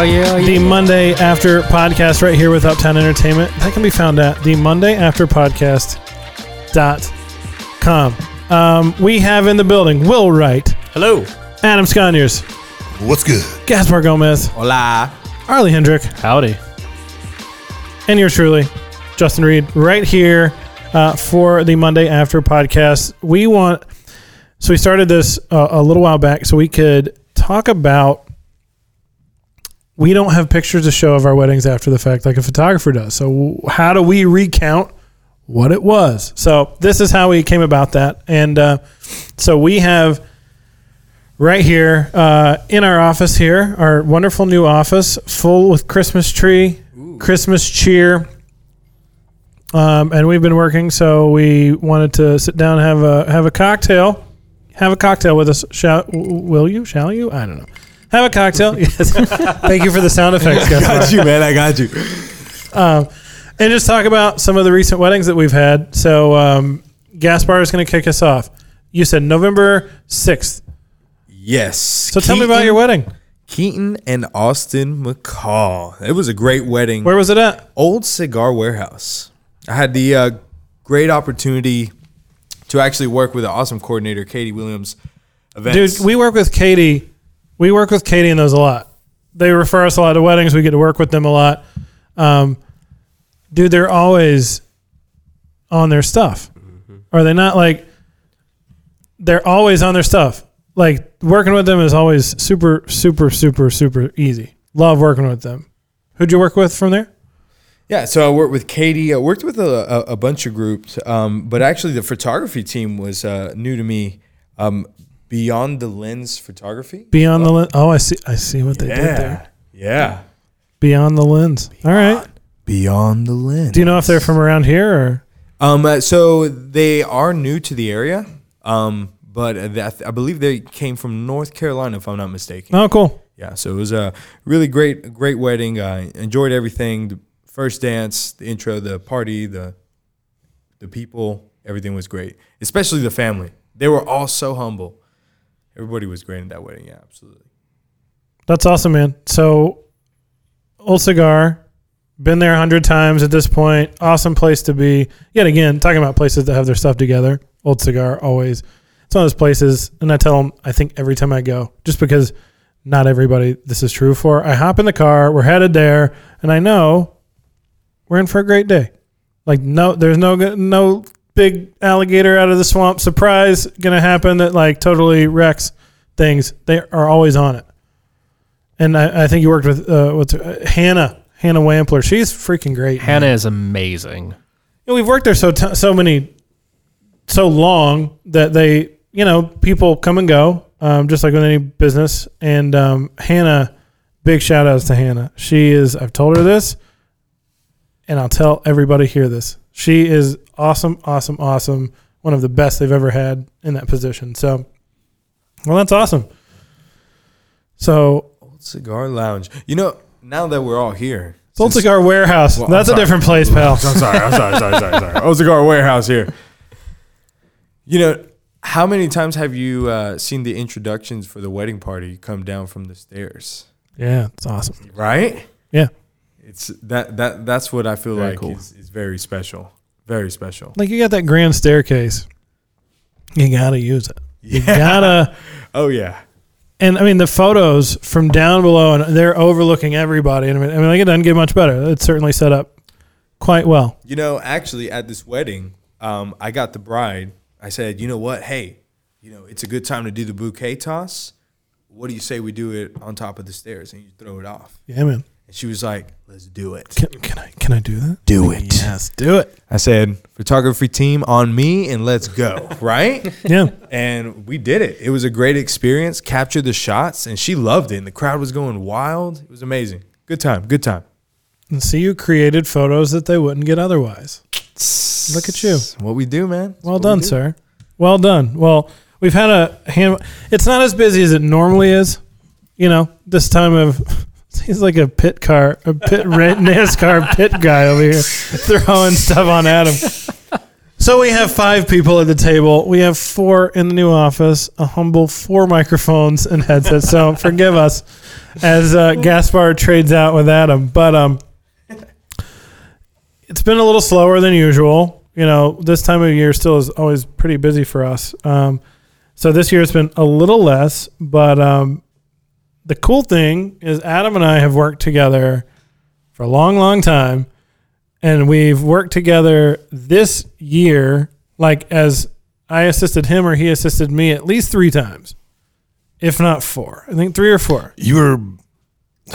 time. Oh yeah, yeah, The. Monday After Podcast right here with Uptown Entertainment. That can be found at the Monday After Podcast.com. Um, we have in the building Will Wright, Hello. Adam Sconiers, What's good? Gaspar Gomez, Hola. Arley Hendrick, Howdy. and yours truly, Justin Reed, right here uh, for the Monday After Podcast. We want, so we started this uh, a little while back so we could talk about. We don't have pictures to show of our weddings after the fact like a photographer does. So, how do we recount what it was? So, this is how we came about that. And uh, so, we have right here uh, in our office here, our wonderful new office, full with Christmas tree, Christmas cheer. Um, and we've been working, so we wanted to sit down, and have a have a cocktail, have a cocktail with us. Shall will you? Shall you? I don't know. Have a cocktail. Yes. Thank you for the sound effects, guys. Got you, man. I got you. Um, and just talk about some of the recent weddings that we've had. So um, Gaspar is going to kick us off. You said November sixth. Yes. So tell me about your wedding. Keaton and Austin McCall. It was a great wedding. Where was it at? Old Cigar Warehouse. I had the uh, great opportunity to actually work with an awesome coordinator, Katie Williams. Events. Dude, we work with Katie. We work with Katie and those a lot. They refer us a lot to weddings. We get to work with them a lot. Um, dude, they're always on their stuff. Are they not like? They're always on their stuff. Like working with them is always super, super, super, super easy. Love working with them. Who'd you work with from there? Yeah, so I worked with Katie. I worked with a, a, a bunch of groups, um, but actually the photography team was uh, new to me. Um, Beyond the Lens Photography. Beyond the lens. Oh, I see. I see what they did there. yeah. Beyond the lens. All right. Beyond the Lens. Do you know if they're from around here or? Um, uh, so they are new to the area, um, but uh, that- I believe they came from North Carolina, if I'm not mistaken. Oh, cool. Yeah, so it was a really great, great wedding. I enjoyed everything. The first dance, the intro, the party, the the people, everything was great. Especially the family. They were all so humble. Everybody was great at that wedding. Yeah, absolutely. That's awesome, man. So, Old Cigar, been there a hundred times at this point. Awesome place to be. Yet again, talking about places that have their stuff together. Old Cigar, always. It's one of those places, and I tell them, I think every time I go, just because not everybody this is true for. I hop in the car, we're headed there, and I know we're in for a great day. Like no, there's no no big alligator out of the swamp surprise gonna happen that like totally wrecks things. They are always on it. And I, I think you worked with uh, with uh, Hannah Hannah Wampler. She's freaking great. Hannah is amazing. You know, we've worked there so t- so many so long that they you know people come and go um, just like with any business. And um, Hannah, big shout outs to Hannah. She is. I've told her this, and I'll tell everybody here this. She is awesome, awesome, awesome. One of the best they've ever had in that position. So, well, that's awesome. So, Old Cigar Lounge. You know, now that we're all here. it's Old since- Cigar Warehouse. Well, that's a different place, pal. I'm sorry. I'm sorry. Sorry. Sorry. Sorry. Old Cigar Warehouse here. You know, how many times have you uh, seen the introductions for the wedding party come down from the stairs? Yeah, it's awesome. Right? Yeah. It's that that that's what I feel Very like cool. is, is very special. Very special. Like you got that grand staircase. You gotta use it. You gotta. Oh yeah. And I mean the photos from down below, and they're overlooking everybody. And I mean, I mean, like it doesn't get much better. It's certainly set up quite well. You know, actually, at this wedding, um, I got the bride. I said, you know what? Hey, you know, it's a good time to do the bouquet toss. What do you say we do it on top of the stairs and you throw it off? Yeah, man. And she was like, let's do it. Can, can I can I do that? Do it. Yes, do it. I said, photography team on me and let's go. right? Yeah. And we did it. It was a great experience. Captured the shots and she loved it. And the crowd was going wild. It was amazing. Good time. Good time. And see, you created photos that they wouldn't get otherwise. Look at you. What we do, man. It's Well we done, do. sir. Well done. Well, we've had a hand. It's not as busy as it normally is. You know, this time of he's like a pit car, a pit NASCAR pit guy over here, throwing stuff on Adam. So we have five people at the table. We have four in the new office, a humble four microphones and headsets. So forgive us as uh, Gaspar trades out with Adam. But um, it's been a little slower than usual. You know, this time of year still is always pretty busy for us. Um, so this year it's been a little less. But um, the cool thing is Adam and I have worked together for a long, long time and we've worked together this year like as i assisted him or he assisted me at least three times if not four i think three or four You were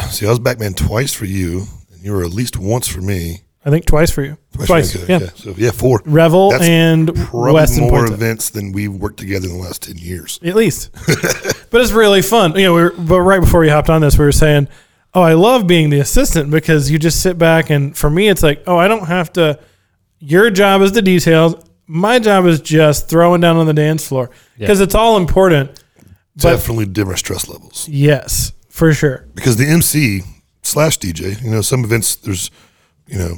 see, I was Batman twice for you, and you were at least once for me. I think twice for you. Twice, for me, yeah. okay, So yeah, four. revel That's and Probably weston more Puente. events than we've worked together in the last ten years. at least. But it's really fun. You know we were, but right before we hopped on this we were saying oh i love being the assistant because you just sit back and for me it's like oh i don't have to your job is the details. My job is just throwing down on the dance floor. Because it's all important But- Definitely different stress levels. Yes for sure. Because the MC slash DJ, you know, some events there's, you know,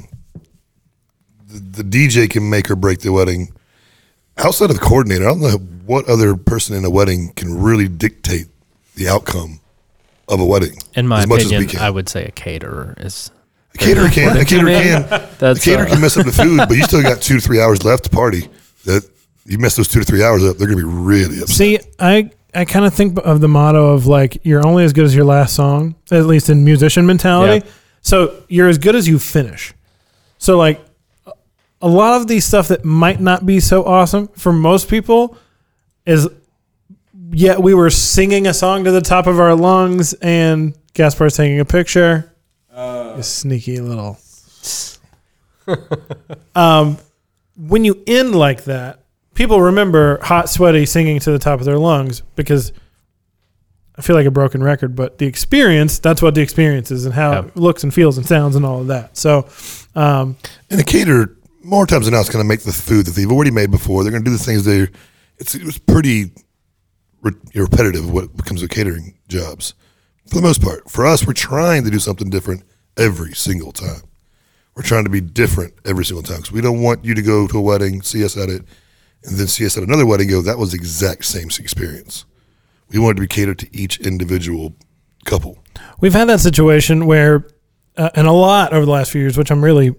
the, the DJ can make or break the wedding. Outside of the coordinator, I don't know what other person in a wedding can really dictate the outcome of a wedding. In my as much as we opinion, can. I would say a caterer is. A caterer can. A caterer can. A caterer uh, can mess up the food, but you still got two to three hours left to party. That you mess those two to three hours up, they're going to be really upset. See, I I kind of think of the motto of like you're only as good as your last song, at least in musician mentality. Yeah. So you're as good as you finish. So like a lot of these stuff that might not be so awesome for most people is yet we were singing a song to the top of our lungs and Gaspar's taking a picture. you sneaky little. um, when you end like that, people remember hot, sweaty singing to the top of their lungs because I feel like a broken record, but the experience, that's what the experience is and how Yeah. it looks and feels and sounds and all of that. So, um, And a caterer, more times than not, it's going to make the food that they've already made before. They're going to do the things they. It's it was pretty re- repetitive what comes with catering jobs, for the most part. For us, we're trying to do something different every single time. We're trying to be different every single time because we don't want you to go to a wedding, see us at it, and then see us at another wedding. Go, that was the exact same experience. We wanted to be catered to each individual couple. We've had that situation where, uh, and a lot over the last few years, which I'm really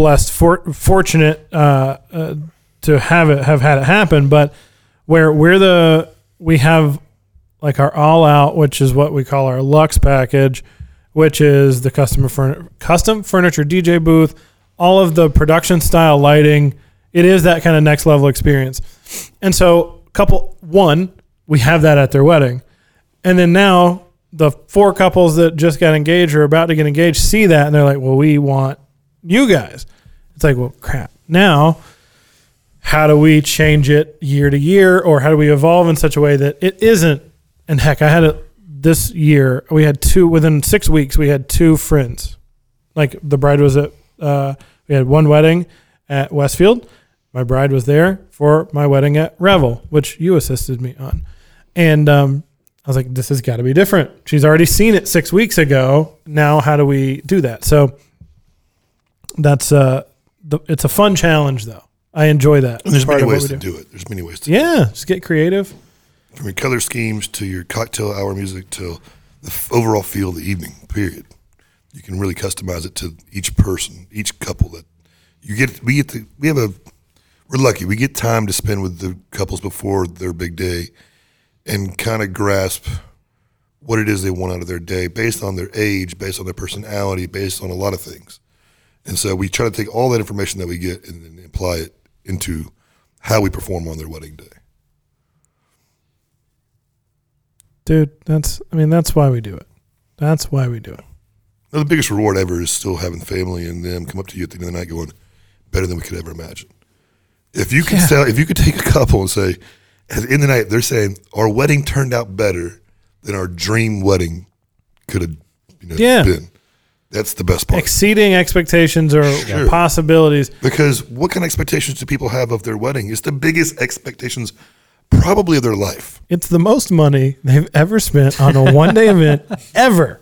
blessed, for, fortunate uh, uh, to have it have had it happen. But where we're the we have like our all out, which is what we call our Lux package, which is the custom furni- custom furniture DJ booth, all of the production style lighting. It is that kind of next level experience. And so, couple one, we have that at their wedding. And then now the four couples that just got engaged or about to get engaged see that and they're like, well, we want you guys. It's like, well, crap. Now, how do we change it year to year or how do we evolve in such a way that it isn't? And heck, I had it this year. We had two, within six weeks, we had two friends. Like the bride was at, uh, we had one wedding at Westfield. My bride was there for my wedding at Revel, which you assisted me on. And um, I was like, this has got to be different. She's already seen it six weeks ago. Now, how do we do that? So that's uh, the, it's a fun challenge, though. I enjoy that. And there's many ways to do it. There's many ways to Yeah, just get creative. from your color schemes to your cocktail hour music to the f- overall feel of the evening. Period. You can really customize it to each person, each couple that you get. We get to. We have a. We're lucky. We get time to spend with the couples before their big day, and kind of grasp what it is they want out of their day based on their age, based on their personality, based on a lot of things. And so we try to take all that information that we get and then apply it into how we perform on their wedding day. Dude, that's, I mean, that's why we do it. That's why we do it. Now, the biggest reward ever is still having family and them come up to you at the end of the night going, better than we could ever imagine. If you could Yeah. tell, if you could take a couple and say, at the end of the night, they're saying our wedding turned out better than our dream wedding could have, you know, Yeah. been. That's the best part. Exceeding expectations or Sure. possibilities. because what kind of expectations do people have of their wedding? It's the biggest expectations probably of their life. It's the most money they've ever spent on a one day event ever.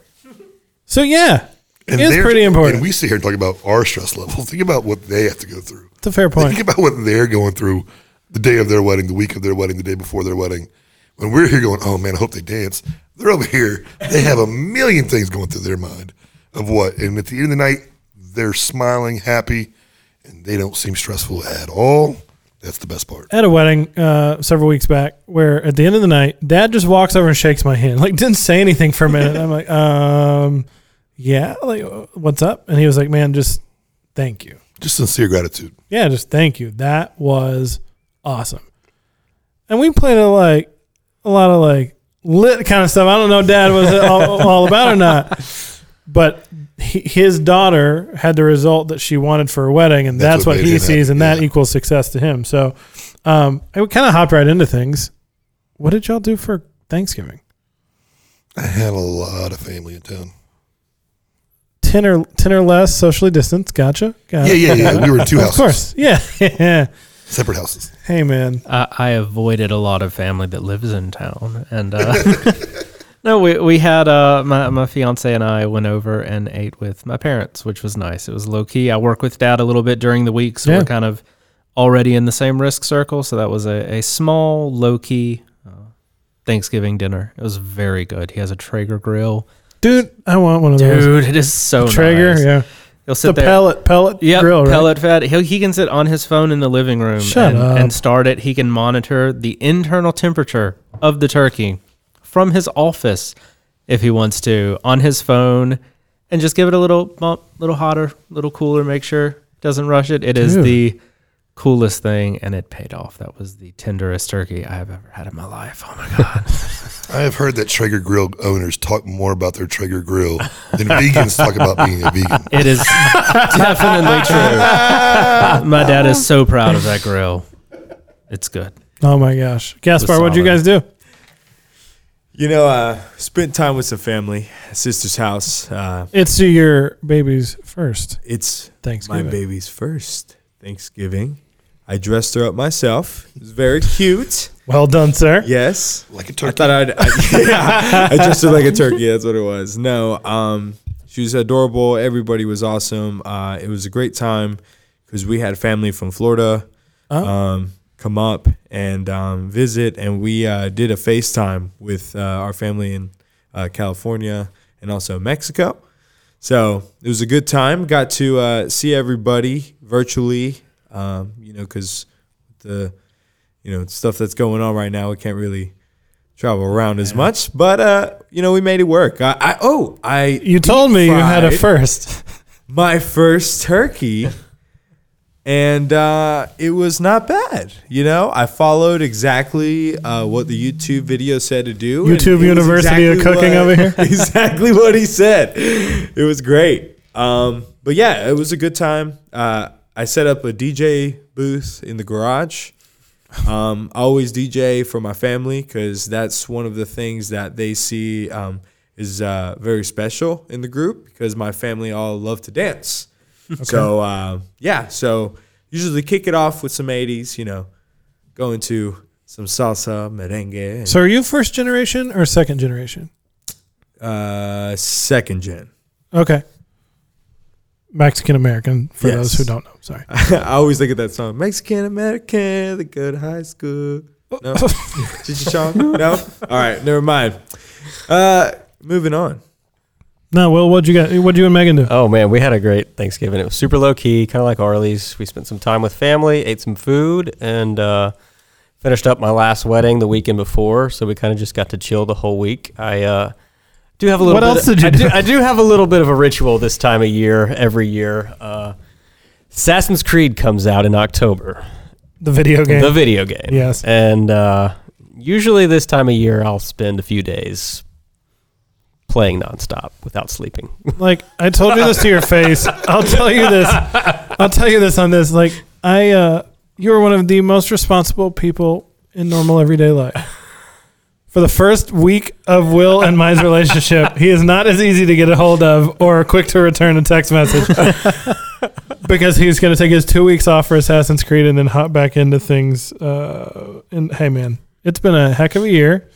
So, yeah, And It's pretty important. And we sit here and talk about our stress level. Think about what they have to go through. It's a fair point. Think about what they're going through the day of their wedding, the week of their wedding, the day before their wedding. When we're here going, oh man, I hope they dance. They're over here. They have a million things going through their mind of what. And at the end of the night, they're smiling, happy, and they don't seem stressful at all. That's the best part. At a wedding uh, several weeks back where at the end of the night, dad just walks over and shakes my hand. Like, didn't say anything for a minute. I'm like, um, yeah, like, what's up? And he was like, man, just thank you. Just sincere gratitude. Yeah, just thank you. That was awesome. And we played a, like a lot of like lit kind of stuff. I don't know, Dad was all, all about or not, but he, his daughter had the result that she wanted for her wedding, and That's that's, what what, he sees, happen, and that yeah. equals success to him. So, um, I kind of hopped right into things. What did y'all do for Thanksgiving? I had a lot of family in town. Ten or ten or less socially distanced. Gotcha. Got Yeah, yeah, yeah. We were in two houses. Of course. Yeah. separate houses. hey, man. I, I avoided a lot of family that lives in town, and uh, no, we we had uh, my my fiance and I went over and ate with my parents, which was nice. It was low key. I work with dad a little bit during the week, so Yeah. we're kind of already in the same risk circle. So that was a, a small low key uh, Thanksgiving dinner. It was very good. He has a Traeger grill, Dude, I want one of those. dude. It is so Traeger, nice. yeah. He'll The sit there. pellet pellet Yep, grill, right? pellet fed. He he can sit on his phone in the living room Shut and, up. and start it. He can monitor the internal temperature of the turkey from his office if he wants to on his phone, and just give it a little bump, little hotter, little cooler. Make sure it doesn't rush it. It is Dude. the coolest thing, and it paid off. That was the tenderest turkey I have ever had in my life. Oh my god! I have heard that Traeger Grill owners talk more about their Traeger Grill than vegans talk about being a vegan. It is definitely true. My dad is so proud of that grill. It's good. Oh my gosh. Gaspar, what'd you guys do? You know, uh, spent time with some family, sister's house. Uh, It's to your baby's first it's Thanksgiving. my baby's first Thanksgiving. I dressed her up myself. It was very cute. Well done, sir. Yes. Like a turkey. I thought I'd. I, yeah, I dressed her like a turkey. That's what it was. No, um, she was adorable. Everybody was awesome. Uh, it was a great time because we had family from Florida Oh. um, come up and um, visit, and we uh, did a FaceTime with uh, our family in uh, California and also Mexico. So it was a good time. Got to uh, see everybody virtually. Um, you know, because the you know stuff that's going on right now, we can't really travel around as much. But uh, you know, we made it work. I, I oh, I You told me you had a first. my first turkey. And uh, it was not bad, you know. I followed exactly uh, what the YouTube video said to do. YouTube University of Cooking over here? exactly what he said. It was great. Um, but yeah, it was a good time. Uh, I set up a DJ booth in the garage. Um, I always DJ for my family because that's one of the things that they see um, is uh, very special in the group because my family all love to dance. So uh, yeah, so usually kick it off with some '80s, you know, go into some salsa, merengue, So are you first generation or second generation? uh, second gen. Okay. Mexican American for Yes. those who don't know. Sorry. I always look at that song, Mexican American, the good high school. No, Chichi Chong. No, all right, never mind. Uh, moving on. No, well, what'd you got? What'd you and Megan do? Oh man, we had a great Thanksgiving. It was super low key, kind of like Arley's. We spent some time with family, ate some food, and uh, finished up my last wedding the weekend before. So we kind of just got to chill the whole week. I uh, do have a little. What bit else did you I do? I do have a little bit of a ritual this time of year. Every year, uh, Assassin's Creed comes out in October. The video game. The video game. Yes. And uh, usually this time of year, I'll spend a few days playing nonstop without sleeping. like I told you this to your face. I'll tell you this. I'll tell you this on this. Like I, uh, you are one of the most responsible people in normal everyday life. For the first week of Will and mine's relationship, he is not as easy to get a hold of or quick to return a text message because he's going to take his two weeks off for Assassin's Creed and then hop back into things. Uh, and hey, man, it's been a heck of a year.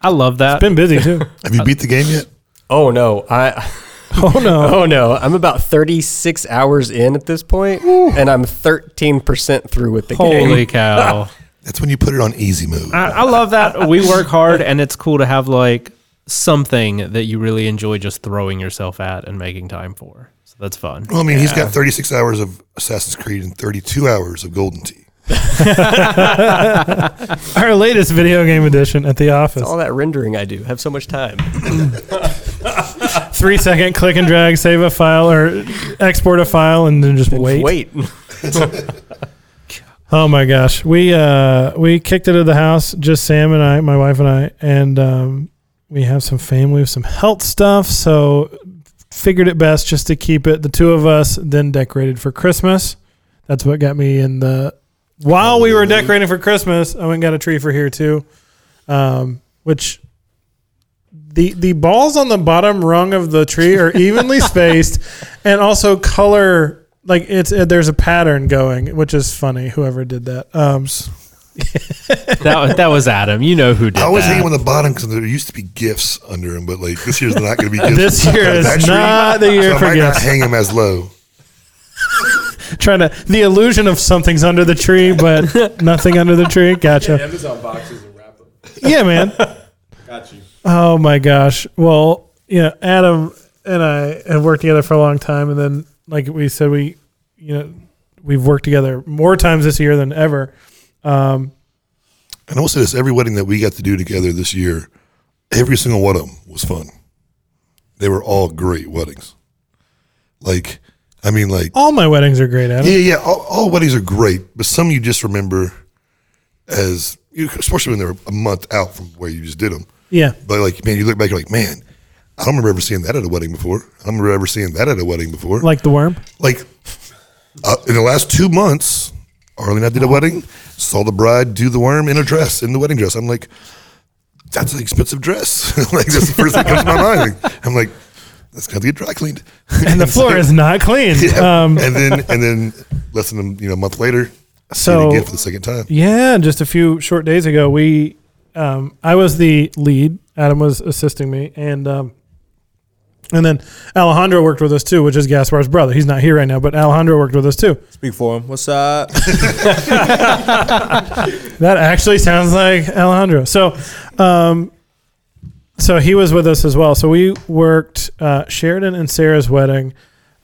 I love that. It's been busy too. Have you beat the game yet? Oh no, I Oh no. Oh no, I'm about 36 hours in at this point, and I'm 13% through with the game. Holy cow. That's when you put it on easy mode. I, I love that. We work hard, and it's cool to have like something that you really enjoy just throwing yourself at and making time for. So that's fun. well, I mean, he's got 36 hours of Assassin's Creed and 32 hours of Golden Tee. Our latest video game edition at the office. All that rendering I do, have so much time. Three second click and drag, save a file or export a file, and then just wait. Wait. Oh my gosh, we uh we kicked it at the house, just Sam and I, my wife and I, and um, we have some family, some health stuff, so figured it best just to keep it the two of us. Then decorated for Christmas. That's what got me in the. While we were decorating for Christmas, I went and got a tree for here too, um, which the the balls on the bottom rung of the tree are evenly spaced, and also color like it's uh, there's a pattern going, which is funny. Whoever did that, um, s- That, that was Adam. You know who did I always that. hang him on the bottom because there used to be gifts under him, but like this year's not going to be gifts. this year is not the So year I for might not gifts. hang him as low. Trying to the illusion of something's under the tree, but nothing under the tree. Gotcha. Amazon boxes and wrap them. Yeah, man. Got you. Oh my gosh. Well, yeah, Adam and I have worked together for a long time, and then like we said, we you know we've worked together more times this year than ever. Um, And I will say this: every wedding that we got to do together this year, every single one of them was fun. They were all great weddings. Like, I mean, like, all my weddings are great, Adam. yeah, yeah, all, all weddings are great, but some you just remember as, especially when they're a month out from where you just did them. Yeah. But like, man, you look back, you're like, man, I don't remember ever seeing that at a wedding before. I don't remember ever seeing that at a wedding before. Like the worm. like uh, in the last two months, Arley and I did a wedding. Saw the bride do the worm in a dress, in the wedding dress. I'm like, that's an expensive dress. like that's the first thing that comes to my mind. I'm like, that's gonna have to get dry cleaned. And the floor is not clean. Yeah. Um, and then and then less than you know a month later, So- so again for the second time. Yeah, just a few short days ago, we, um, I was the lead. Adam was assisting me, and um, and then Alejandro worked with us too, which is Gaspar's brother. He's not here right now, but Alejandro worked with us too. Speak for him. What's up? That actually sounds like Alejandro. So, um, so he was with us as well. So we worked uh, Sheridan and Sarah's wedding.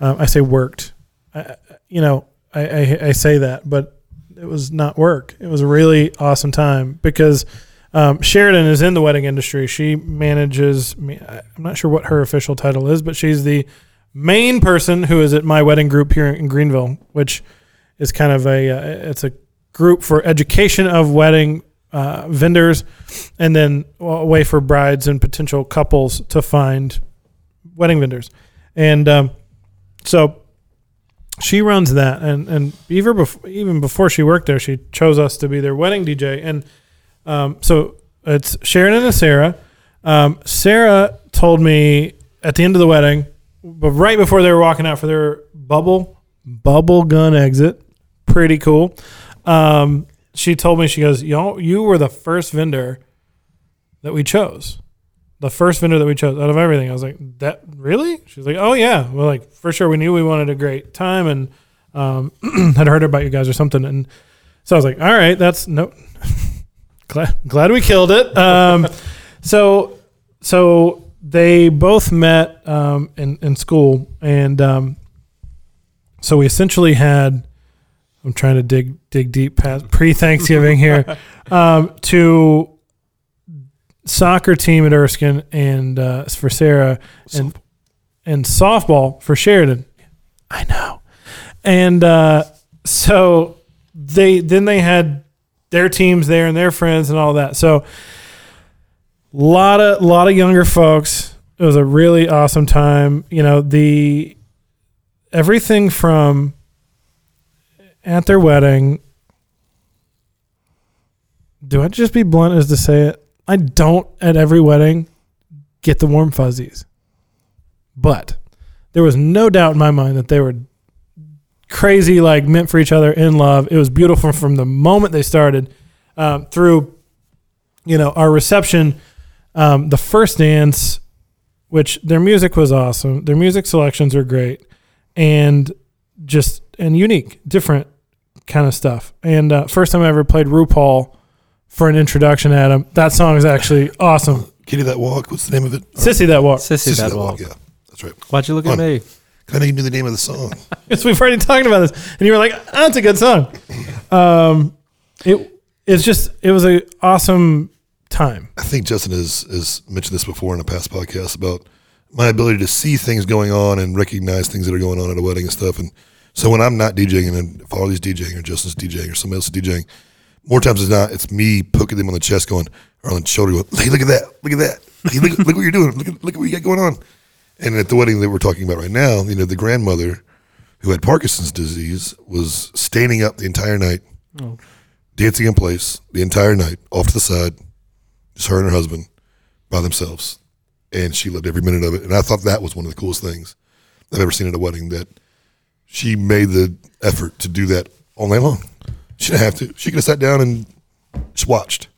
Um, I say worked. I, you know, I, I, I say that, but it was not work. It was a really awesome time because um, Sheridan is in the wedding industry. She manages. I'm not sure what her official title is, but she's the main person who is at my wedding group here in Greenville, which is kind of a uh, it's a group for education of wedding uh, vendors, and then a way for brides and potential couples to find wedding vendors, and um, so she runs that. And and even before even before she worked there, she chose us to be their wedding DJ, and um, so it's Sharon and Sarah. Um, Sarah told me at the end of the wedding, but right before they were walking out for their bubble bubble gun exit, pretty cool. Um, she told me she goes, "Y'all, you were the first vendor that we chose, the first vendor that we chose out of everything." I was like, "That really?" She's like, "Oh yeah, well, like for sure, we knew we wanted a great time and um, had heard about you guys or something." And so I was like, "All right, that's no." glad, glad we killed it. Um, so, so they both met um, in in school, and um, so we essentially had. I'm trying to dig dig deep past pre Thanksgiving here um, to soccer team at Erskine and uh, for Sarah and and softball for Sheridan. I know, and uh, so they then they had their teams there and their friends and all that. So lot of lot of younger folks. It was a really awesome time. You know the everything from at their wedding. Do I just be blunt as to say it? I don't at every wedding get the warm fuzzies. But there was no doubt in my mind that they were crazy, like meant for each other, in love. It was beautiful from the moment they started um, through, you know, our reception. Um, the first dance, which their music was awesome. Their music selections were great, and just and unique, different kind of stuff. And uh, first time I ever played RuPaul for an introduction, Adam. That song is actually awesome. Kitty That Walk. What's the name of it? Sissy that walk. Sissy, Sissy that walk. Yeah, that's right. Why'd you look at On. me? Kind of knew the name of the song. Because we've already talked about this, and you were like, "Ah, "That's a good song." Um, it it's just it was an awesome time. I think Justin has, has mentioned this before in a past podcast about my ability to see things going on and recognize things that are going on at a wedding and stuff. And so when I'm not DJing and if Arley's DJing or Justin's DJing or somebody else is DJing, more times than not, it's me poking them on the chest, going or on the shoulder, going, "Hey, look at that! Look at that! Hey, look, look what you're doing! Look at look at what you got going on!" And at the wedding that we're talking about right now, you know, the grandmother who had Parkinson's disease was standing up the entire night, oh. dancing in place the entire night, off to the side, just her and her husband by themselves. And she loved every minute of it. And I thought that was one of the coolest things I've ever seen at a wedding that she made the effort to do that all night long. She didn't have to. She could have sat down and just watched.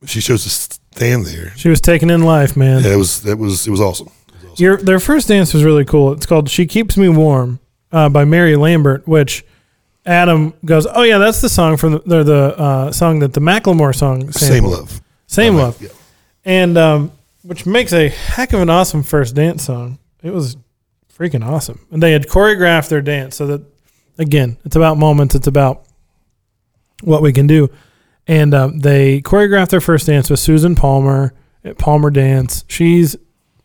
But she chose to stand there. She was taking in life, man. And it was that was it was awesome. It was awesome. Your their first dance was really cool. It's called "She Keeps Me Warm" uh, by Mary Lambert, which Adam goes, "Oh yeah, that's the song from the the, uh, song that the Macklemore song Same love. same Love, love," Yeah. and um, which makes a heck of an awesome first dance song. It was freaking awesome, and they had choreographed their dance so that again, it's about moments. It's about what we can do, and um, they choreographed their first dance with Susan Palmer at Palmer Dance. She's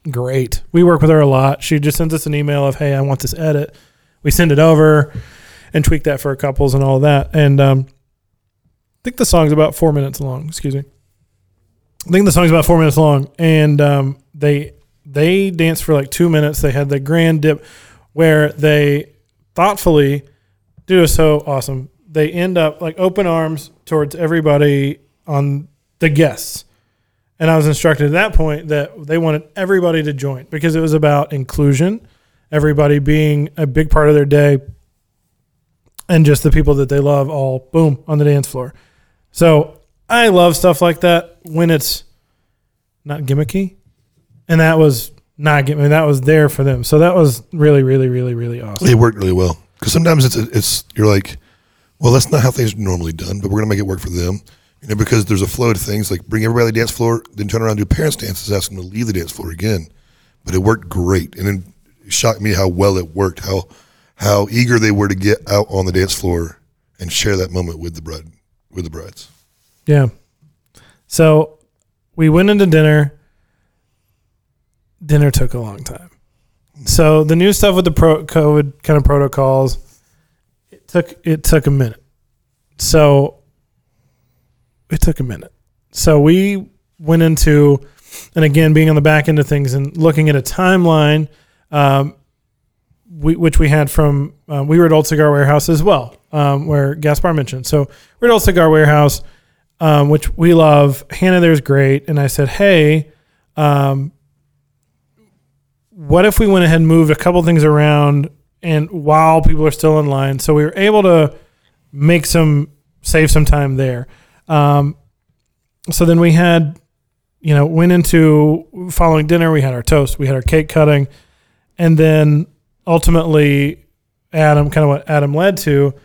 great. We work with her a lot. She just sends us an email of, "Hey, I want this edit." We send it over and tweak that for couples and all that. And um, I think the song's about four minutes long. Excuse me. I think the song's about four minutes long, and um, they they danced for like two minutes. They had the grand dip where they thoughtfully do so awesome. They end up like open arms towards everybody on the guests. And I was instructed at that point that they wanted everybody to join because it was about inclusion, everybody being a big part of their day, and just the people that they love all boom on the dance floor. So I love stuff like that when it's not gimmicky. And that was not gimmicky. That was there for them. So that was really, really, really, really awesome. It worked really well because sometimes it's it's you're like, well, that's not how things are normally done, but we're gonna make it work for them. You know, because there's a flow to things like bring everybody to the dance floor, then turn around and do parents' dances, ask them to leave the dance floor again. But it worked great, and then it shocked me how well it worked, how how eager they were to get out on the dance floor and share that moment with the bride with the brides. Yeah. So we went into dinner. Dinner took a long time. So the new stuff with the pro COVID kind of protocols, it took it took a minute. So it took a minute. So we went into, and again, being on the back end of things and looking at a timeline, um, we, which we had from um, we were at Old Cigar Warehouse as well, um, where Gaspar mentioned. So we're at Old Cigar Warehouse um, which we love. Hannah there's great. And I said, hey, um, what if we went ahead and moved a couple things around and while people are still in line? So we were able to make some, save some time there. Um, so then we had, you know, went into following dinner, we had our toast, we had our cake cutting. And then ultimately, Adam, kind of what Adam led to,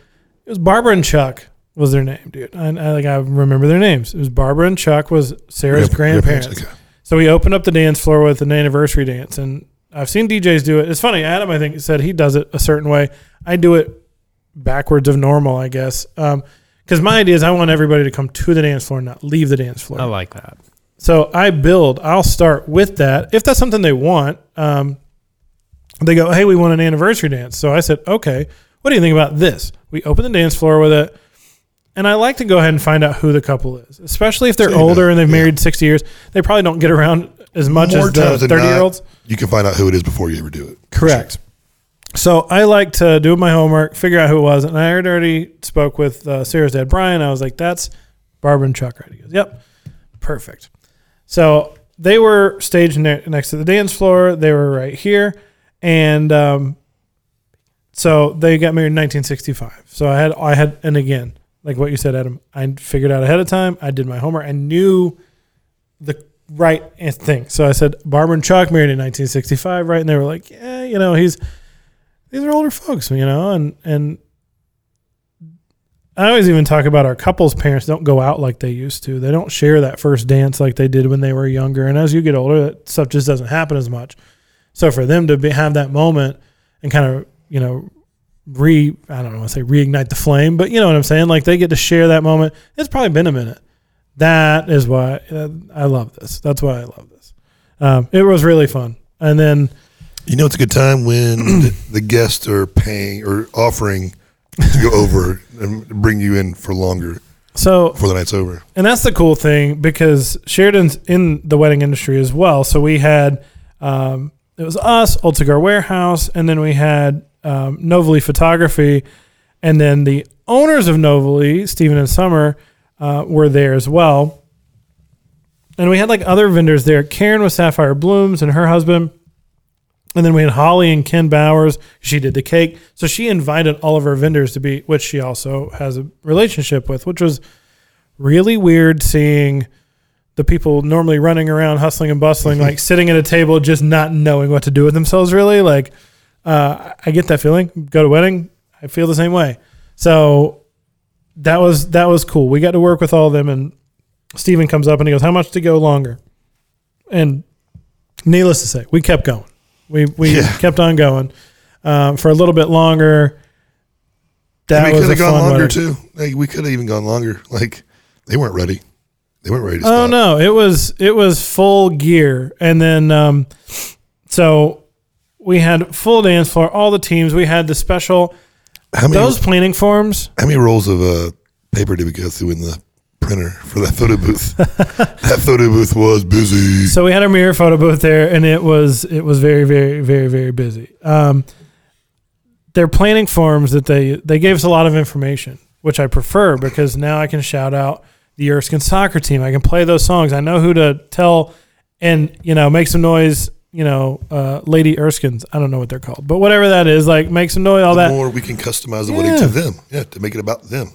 it was Barbara and Chuck was their name, dude. I, I like I remember their names. It was Barbara and Chuck was Sarah's Grandpa- grandparents. okay. So we opened up the dance floor with an anniversary dance, and I've seen DJs do it. It's funny. Adam, I think, said he does it a certain way. I do it backwards of normal, I guess. Because my idea is I want everybody to come to the dance floor, not leave the dance floor. I like that. So I build. I'll start with that if that's something they want. Um, they go, "Hey, we want an anniversary dance." So I said, "Okay, what do you think about this?" We open the dance floor with it, and I like to go ahead and find out who the couple is, especially if they're Same, older and they've yeah. married sixty years. They probably don't get around as much More as the than thirty year not, olds. you can find out who it is before you ever do it. Correct. So I like to do my homework, figure out who it was, and I had already spoke with uh, Sarah's dad, Brian. I was like, "That's Barbara and Chuck, right?" He goes, "Yep, perfect." So they were staged ne- next to the dance floor. They were right here, and um, so they got married in 1965. So I had, I had, and again, like what you said, Adam, I figured out ahead of time. I did my homework. I knew the right thing. So I said, Barbara and Chuck married in 1965, right? And they were like, yeah, you know, he's these are older folks, you know, and and I always even talk about our couples' parents don't go out like they used to. They don't share that first dance like they did when they were younger. And as you get older, that stuff just doesn't happen as much. So for them to be, have that moment and kind of, you know, re I don't want to say reignite the flame, but you know what I'm saying? Like they get to share that moment. It's probably been a minute. That is why uh, I love this. That's why I love this. Um, it was really fun. And then You know, it's a good time when the, the guests are paying or offering to go over and bring you in for longer so before the night's over. And that's the cool thing because Sheridan's in the wedding industry as well. So we had um, it was us, Old Cigar Warehouse, and then we had um, Novely Photography, and then the owners of Novely, Stephen and Summer, uh, were there as well. And we had like other vendors there. Karen with Sapphire Blooms and her husband. And then we had Holly and Ken Bowers. She did the cake. So she invited all of her vendors to be, which she also has a relationship with, which was really weird seeing the people normally running around hustling and bustling, like sitting at a table, just not knowing what to do with themselves, really. Like, uh, I get that feeling. Go to wedding, I feel the same way. So that was that was cool. We got to work with all of them, and Steven comes up and he goes, "How much to go longer?" And needless to say, we kept going. We we Yeah. kept on going um, for a little bit longer. That and we could have gone longer wedding. too. Like, we could have even gone longer. Like they weren't ready. They weren't ready to Oh stop. no, it was it was full gear, and then um, so we had full dance floor, all the teams. We had the special How many those planning forms. how many rolls of uh, paper did we go through in the printer for that photo booth? that photo booth was busy. So we had our mirror photo booth there, and it was it was very very very very busy. Um, their planning forms that they they gave us a lot of information, which I prefer because now I can shout out the Erskine soccer team. I can play those songs. I know who to tell, and you know make some noise. You know, uh, Lady Erskines. I don't know what they're called, but whatever that is, like make some noise. All the that. more we can customize the wedding Yeah. to them. Yeah, to make it about them.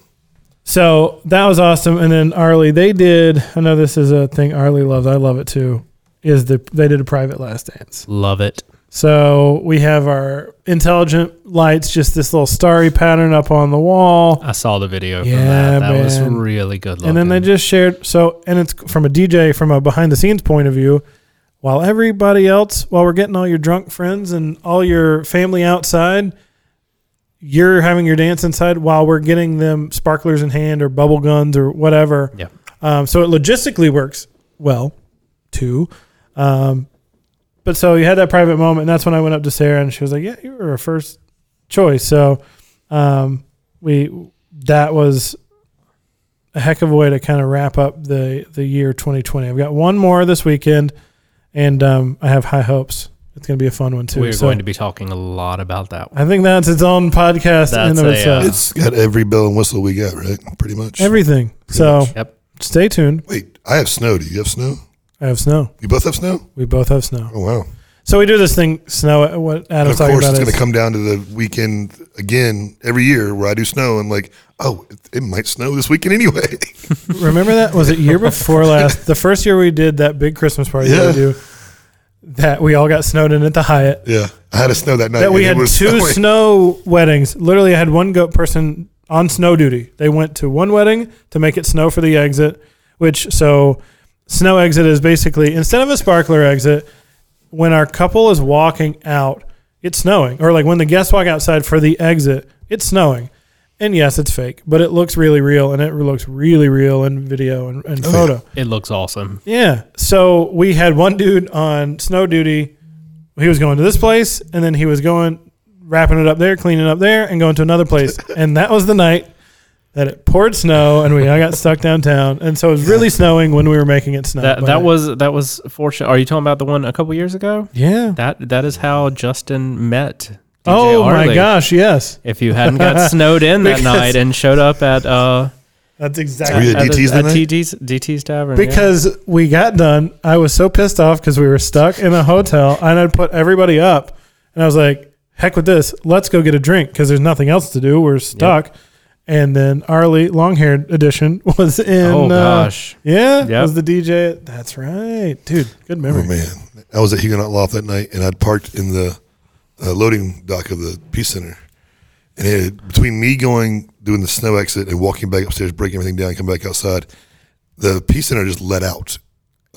So that was awesome. And then Arley, they did. I know this is a thing Arley loves. I love it too. Is the they did a private last dance. Love it. So we have our intelligent lights, just this little starry pattern up on the wall. I saw the video from Yeah, that. That was man. really good looking. And then they just shared. So, and it's from a DJ, from a behind the scenes point of view. While everybody else, while we're getting all your drunk friends and all your family outside, you're having your dance inside while we're getting them sparklers in hand or bubble guns or whatever. Yeah. Um, so it logistically works well, too. Um, but so you had that private moment, and that's when I went up to Sarah, and she was like, "Yeah, you were our first choice." So um, we that was a heck of a way to kind of wrap up the the year 2020. I've got one more this weekend, and um, I have high hopes. It's going to be a fun one too. We're So going to be talking a lot about that one. I think that's its own podcast in That's of a, itself. uh, It's got every bell and whistle we got, right? Pretty much. Everything. So much. Yep. stay tuned. Wait, I have snow. Do you have snow? I have snow. You both have snow? We both have snow. Oh wow! So we do this thing, snow. Uh, what And Adam's of talking course, about it's is going to come down to the weekend again every year where I do snow. and like, oh, it, it might snow this weekend anyway. Remember that? Was it year before last? The first year we did that big Christmas party that we do, that we all got snowed in at the Hyatt. yeah, I had a snow that night. That we and had it was two snowing. snow weddings. Literally, I had one goat person on snow duty. They went to one wedding to make it snow for the exit, which so snow exit is basically instead of a sparkler exit, when our couple is walking out, it's snowing. Or like when the guests walk outside for the exit, it's snowing. And yes, it's fake, but it looks really real and it looks really real in video and, and Oh, photo. It looks awesome. Yeah. So we had one dude on snow duty. He was going to this place, and then he was going, wrapping it up there, cleaning up there, and going to another place. and that was the night that it poured snow, and we all got stuck downtown. And so it was really snowing when we were making it snow. That But- that was that was fortunate. Are you talking about the one a couple years ago? yeah. That that is how Justin met. DJ Oh my Arley. gosh! Yes, If you hadn't got snowed in that Because- night and showed up at uh that's Were exactly you at at, DT's at that night? DT's DT's Tavern yeah. because we got done. I was so pissed off because we were stuck in a hotel, and I'd put everybody up, and I was like, "Heck with this! Let's go get a drink because there's nothing else to do. We're stuck." And then Arley, long haired edition, was in. oh uh, gosh. yeah, Yep. was the DJ. That's right, dude. Good memory. Oh man, I was at Huguenot Loft that night, and I'd parked in the uh, loading dock of the Peace Center, and it between me going doing the snow exit and walking back upstairs, breaking everything down, come back outside, the Peace Center just let out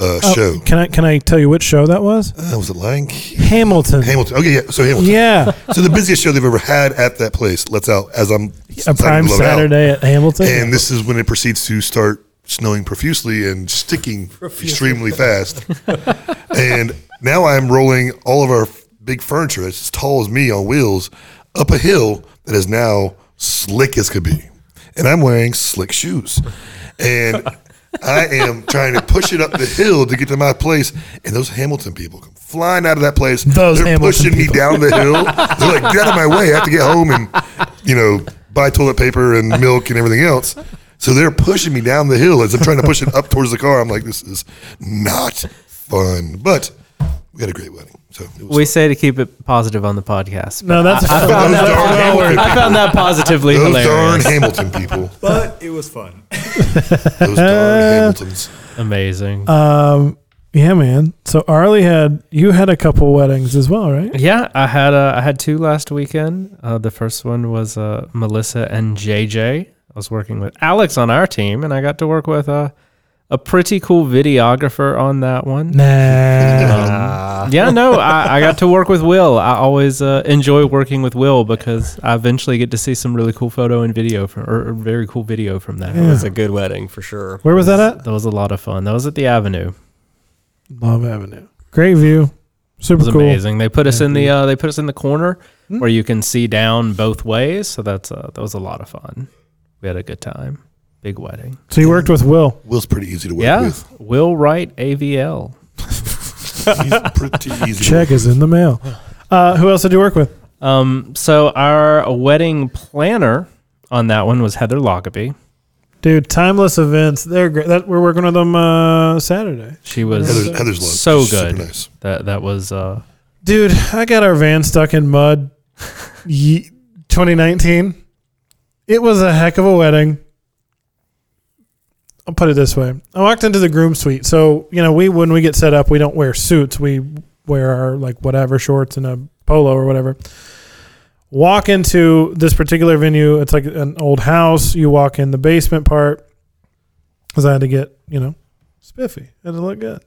a Oh, show. Can I can I tell you which show that was? Uh, was it Lion King? Hamilton. Hamilton. Okay, yeah. So Hamilton. Yeah, So the busiest show they've ever had at that place Let's out as I'm a prime let out. Saturday at Hamilton. and this is when it proceeds to start snowing profusely and sticking extremely fast. and now I'm rolling all of our big furniture that's as tall as me on wheels up a hill that is now slick as could be. And I'm wearing slick shoes. And I am trying to push it up the hill to get to my place. And those Hamilton people come flying out of that place. Those They're Hamilton pushing me down the hill. They're like, get out of my way. I have to get home and, you know, buy toilet paper and milk and everything else. So they're pushing me down the hill as I'm trying to push it up towards the car. I'm like, this is not fun. But we had a great wedding. So it was We say to keep it positive on the podcast. no, that's I, Those found that, darn Hamilton I found that positively Those darn hilarious. Hamilton people. But it was fun. Those darn Hamiltons. Amazing. um, yeah, man. So Arley had you had a couple weddings as well, right? Yeah, I had uh, I had two last weekend. Uh, the first one was uh, Melissa and JJ. I was working with Alex on our team, and I got to work with a a pretty cool videographer on that one. Nah. Um, yeah, no, I, I got to work with Will. I always uh, enjoy working with Will because I eventually get to see some really cool photo and video from, or, or very cool video from that. It was a good wedding for sure. Where was that at? That was a lot of fun. That was at the Avenue. Love Avenue. Great view. It Super was cool. amazing. They put us Yeah, in the uh, they put us in the corner Hmm. where you can see down both ways. So that's uh, that was a lot of fun. We had a good time. Big wedding. So you worked with Will. Will's pretty easy to work with. yeah, with. Will Wright AVL. He's pretty easy. Check to work is in the mail. Uh, who else did you work with? Um, so our wedding planner on that one was Heather Lockaby. Dude, timeless events. They're great. That, we're working with them uh, Saturday. She was Heather's, Heather's love. so She's good. Super nice. That that was uh, Dude, I got our van stuck in mud. 2019. It was a heck of a wedding. I'll put it this way. I walked into the groom suite. So, you know, we when we get set up, we don't wear suits. We wear our like whatever shorts and a polo or whatever. Walk into this particular venue. It's like an old house. You walk in the basement part because I had to get, you know, spiffy. Had to look good.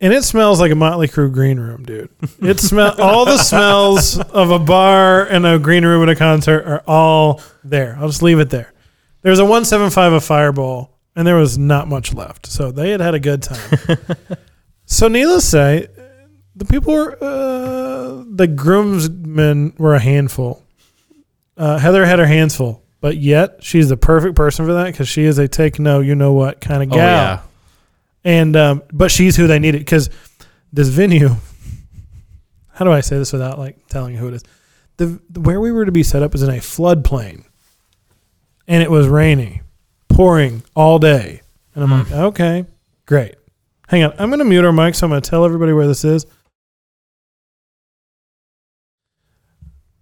And it smells like a Motley Crue green room, dude. It smell all the smells of a bar and a green room at a concert are all there. I'll just leave it there. There's a 175 of Fireball, and there was not much left. So they had had a good time. so needless to say, the people were uh, the groomsmen were a handful. Uh, Heather had her hands full, but yet she's the perfect person for that because she is a take no, you know what kind of gal. oh yeah, and um, but she's who they needed because this venue. How do I say this without like telling you who it is? The where we were to be set up is in a floodplain, and it was rainy, pouring all day, and I'm hmm. like, okay, great. Hang on, I'm gonna mute our mic, so I'm gonna tell everybody where this is,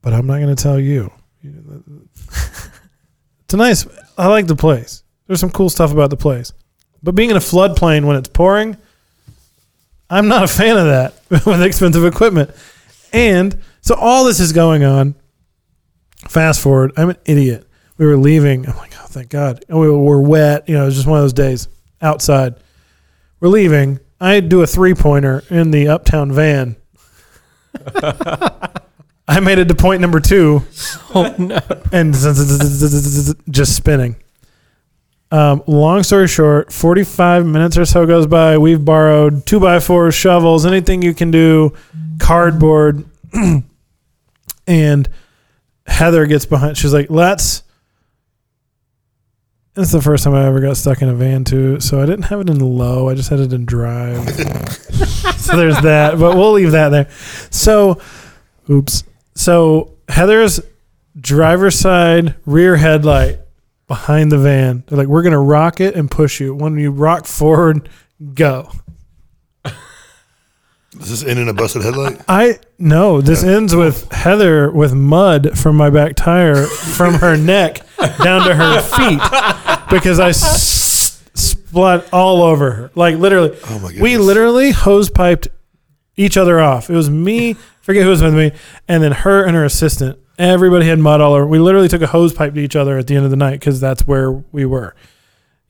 but I'm not gonna tell you. it's a nice. I like the place. There's some cool stuff about the place. But being in a floodplain when it's pouring, I'm not a fan of that with expensive equipment. And so all this is going on. Fast forward, I'm an idiot. We were leaving. I'm like, oh, thank God. And we were wet. You know, it was just one of those days outside. We're leaving. I do a three pointer in the uptown van. I made it to point number two oh no, and just spinning. Um, long story short, 45 minutes or so goes by. We've borrowed two by fours, shovels, anything you can do, cardboard. and Heather gets behind. She's like, let's. Is the first time I ever got stuck in a van, too. So I didn't have it in low. I just had it in drive. so there's that. But we'll leave that there. So, oops. So Heather's driver's side rear headlight behind the van. They're like, we're gonna rock it and push you. When you rock forward, go. Does this end in a busted headlight? I no. This ends with Heather with mud from my back tire from her neck down to her feet because I s- splat all over her. Like literally, Oh my we literally hose piped each other off. It was me, forget who was with me, and then her and her assistant. Everybody had mud all over. We literally took a hose pipe to each other at the end of the night because that's where we were.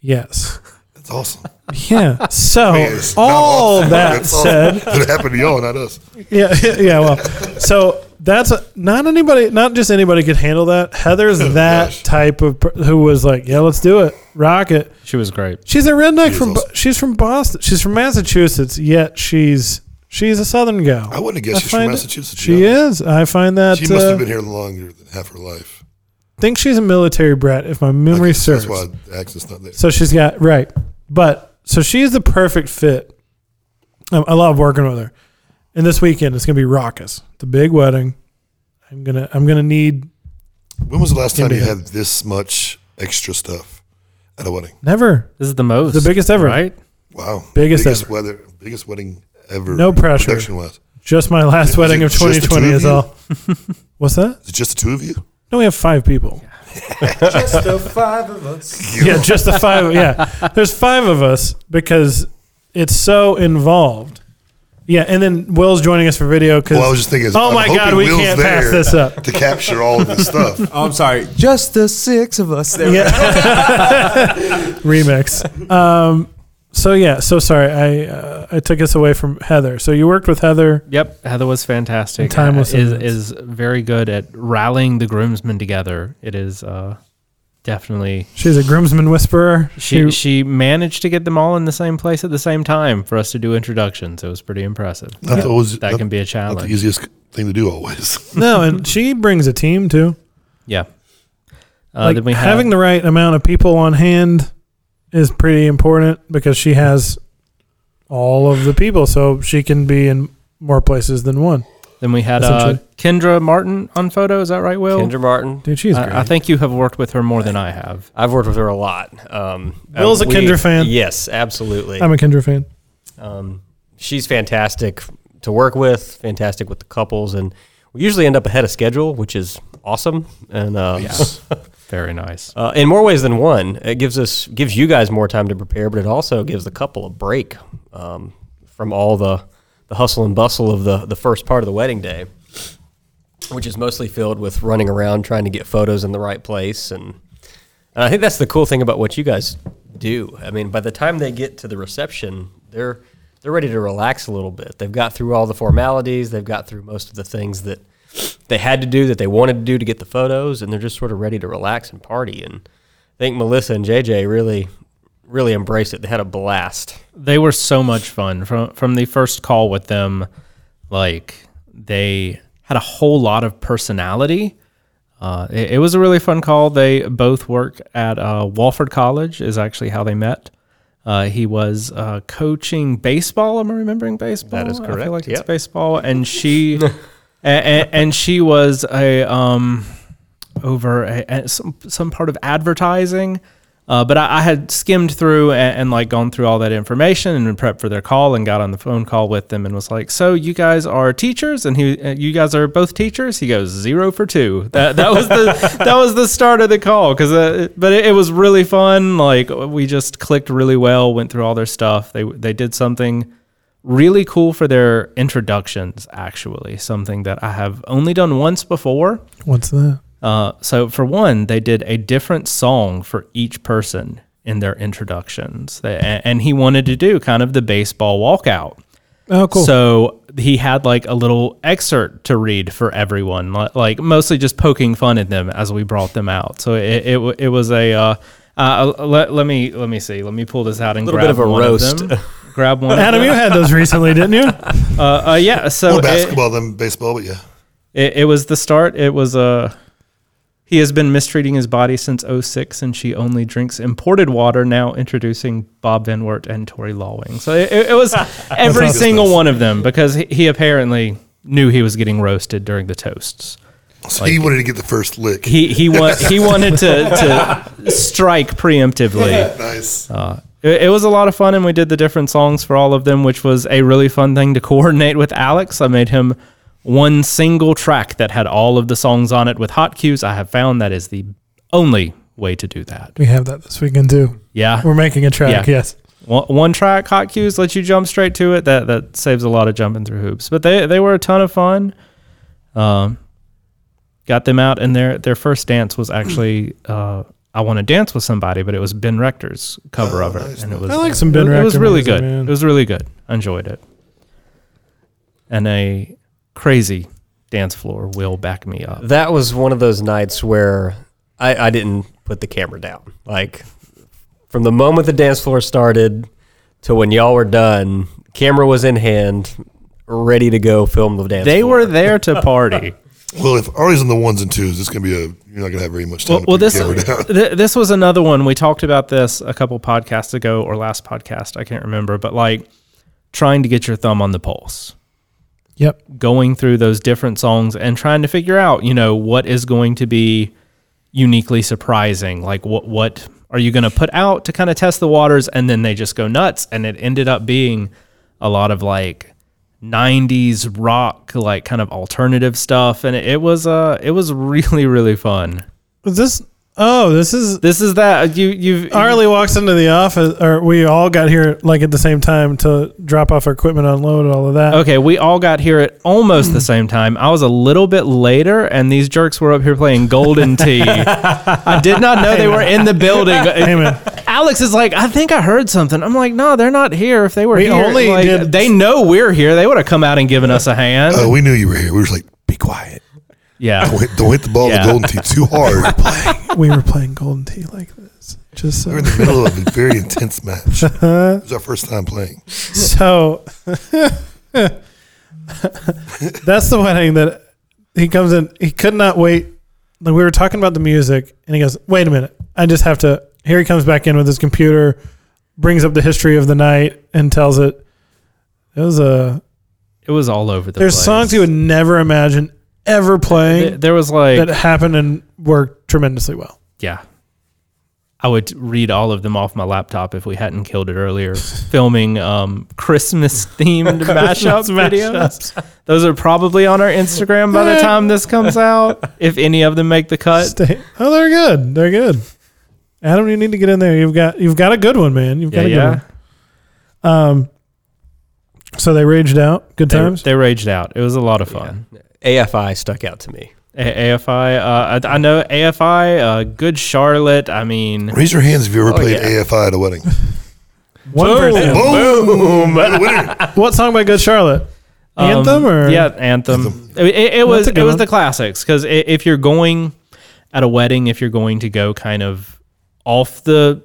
Yes. That's awesome. Yeah. So Man, it's all awesome. that That's awesome. said, It happened to y'all, not us. yeah, yeah. Well, so that's a, not anybody, not just anybody could handle that. Heather's that gosh. type of per- who was like, yeah, let's do it, rock it. She was great. She's a redneck She from, awesome. she's from Boston, she's from Massachusetts, yet she's she's a Southern gal. I wouldn't have guessed she's from Massachusetts. She yeah. is. I find that. She must uh, have been here longer than half her life. think she's a military brat, if my memory Okay, serves. That's why accent's not there. So she's got right, but so she's the perfect fit. I, I love working with her. And this weekend it's gonna be raucous. The big wedding. I'm gonna I'm gonna need When was the last time you a- had this much extra stuff at a wedding? never This is the most. The biggest ever. Right? Wow, Biggest ever. weather, biggest wedding ever. No pressure. Production wise, just my last Is wedding it of 2020 of is all. What's that? is it just the two of you? No, we have five people. Just the five of us. Yeah, just the five. Yeah, there's five of us because it's so involved. Yeah, and then Will's joining us for video because. Well, I was just thinking. oh I'm my God, hoping we Will's can't pass this up. to capture all of this stuff. Oh, I'm sorry. Just the six of us. There. Yeah. Remix. Um, so yeah, so sorry. I uh, I took us away from Heather. So you worked with Heather. Yep, Heather was fantastic. And time was Uh, is is very good at rallying the groomsmen together. It is uh, definitely She's a groomsman whisperer. she she managed to get them all in the same place at the same time for us to do introductions. It was pretty impressive. Not always, That not, can be a not the challenge. easiest thing to do always. no, and she brings a team too. Yeah. Uh, like then we have, having the right amount of people on hand is pretty important because she has all of the people, so she can be in more places than one. then we had uh. Kendra Martin on photo. Is that right, Will? Kendra Martin. Dude, she's great. I, I think you have worked with her more than I have. I've worked with her a lot. Um, Will's uh, a Kendra fan. Yes, absolutely. I'm a Kendra fan. Um, she's fantastic to work with, fantastic with the couples, and we usually end up ahead of schedule, which is awesome. And uh, Very nice. uh, in more ways than one, it gives us gives you guys more time to prepare, but it also gives the couple a break um, from all the the hustle and bustle of the the first part of the wedding day, which is mostly filled with running around trying to get photos in the right place and. And I think that's the cool thing about what you guys do. I mean, by the time they get to the reception, they're they're ready to relax a little bit. They've got through all the formalities. They've got through most of the things that they had to do that they wanted to do to get the photos, and they're just sort of ready to relax and party. And I think Melissa and JJ really really embraced it. They had a blast. they were so much fun. From from the first call with them like they had a whole lot of personality. Uh, it, it was a really fun call. They both work at uh, Wofford College is actually how they met. Uh, he was uh, coaching baseball. Am i remembering baseball? That is i correct, feel like it's baseball. And she and, and she was a um over a, a, some some part of advertising. Uh, but I, I had skimmed through and, and like gone through all that information and prepped for their call and got on the phone call with them and was like, "So you guys are teachers?" And he, uh, you guys are both teachers. He goes zero for two. That that was the that was the start of the call because, uh, but it, it was really fun. Like we just clicked really well. Went through all their stuff. They they did something really cool for their introductions. Actually, something that I have only done once before. What's that? Uh, so for one, they did a different song for each person in their introductions, they, and, and he wanted to do kind of the baseball walkout. Oh, cool. So he had like a little excerpt to read for everyone, like mostly just poking fun at them as we brought them out. So it it, it was a uh, uh, let, let me let me see, let me pull this out and a Little grab bit of a roast. Of them. grab one. Adam, you had those recently, didn't you? Uh, uh, yeah. So More it- basketball than baseball, but yeah. It, it was the start. It was Uh, he has been mistreating his body since 06, and she only drinks imported water. Now introducing Bob Van Wert and Tori Lawing. So it, it was every single one of them because he, he apparently knew he was getting roasted during the toasts. So he wanted to get the first lick. He he wa- he wanted to to strike preemptively. nice. Uh, it, it was a lot of fun, and we did the different songs for all of them, which was a really fun thing to coordinate with Alex. I made him one single track that had all of the songs on it with hot cues. I have found that is the only way to do that. We have that this weekend too. Yeah, We're making a track. Yeah. Yes. one, one track hot cues lets you jump straight to it. That that saves a lot of jumping through hoops. But they they were a ton of fun. Um, got them out, and their their first dance was actually uh, I want to dance with somebody, but it was Ben Rector's cover Oh, of it, nice, and it was I like some Ben it, it was really music, good. man. It was really good. I enjoyed it, and a crazy dance floor will back me up. That was one of those nights where I, I didn't put the camera down. Like from the moment the dance floor started to when y'all were done, camera was in hand, ready to go film the dance. They floor. were there to party. Well, if Arley's on the ones and twos, it's gonna be a. You're not gonna have very much time. well, to well this down. th- this was another one we talked about this a couple podcasts ago or last podcast I can't remember but like trying to get your thumb on the pulse Yep. going through those different songs and trying to figure out you know what is going to be uniquely surprising like what what are you going to put out to kind of test the waters and then they just go nuts and it ended up being a lot of like 90s rock like kind of alternative stuff and it, it was uh it was really really fun Was this? Oh, this is. this is that uh, you you've Arley walks into the office, or we all got here like at the same time to drop off our equipment, unload all of that. Okay, we all got here at almost the same time. I was a little bit later, and these jerks were up here playing Golden Tee. I did not know they were in the building. Amen. Alex is like, I think I heard something. I'm like, no, they're not here. If they were We here, only like, did- they know we're here. They would have come out and given us a hand. Oh, we knew you were here. We were just like, be quiet. Yeah. Don't hit, don't hit the ball Yeah. with golden tee too hard. we were playing Golden Tee like this. Just so. We're in the middle of a very intense match. It was our first time playing. So that's the wedding that he comes in. He could not wait. Like we were talking about the music, and he goes, "Wait a minute! I just have to." Here he comes back in with his computer, brings up the history of the night, and tells it. It was a. It was all over the There's place. songs you would never imagine ever playing Th- There was like, that happened and worked tremendously well. yeah. I would read all of them off my laptop if we hadn't killed it earlier. filming um, Christmas themed mashup videos. Those are probably on our Instagram by the time this comes out, if any of them make the cut. Stay. Oh, they're good. They're good. Adam, you need to get in there. You've got you've got a good one, man. You've Yeah, got a good yeah. one. Um, so they raged out. Good They, times. they raged out. It was a lot of fun. AFI stuck out to me. A- AFI, uh, I, I know AFI, uh, Good Charlotte. I mean, Raise your hands if you ever Oh, played yeah. AFI at a wedding. One Boom. person. Boom! You're the winner. What song by Good Charlotte? Anthem Um, or yeah, anthem. It, it- it was a good it was the classics because if you're going at a wedding, if you're going to go kind of off the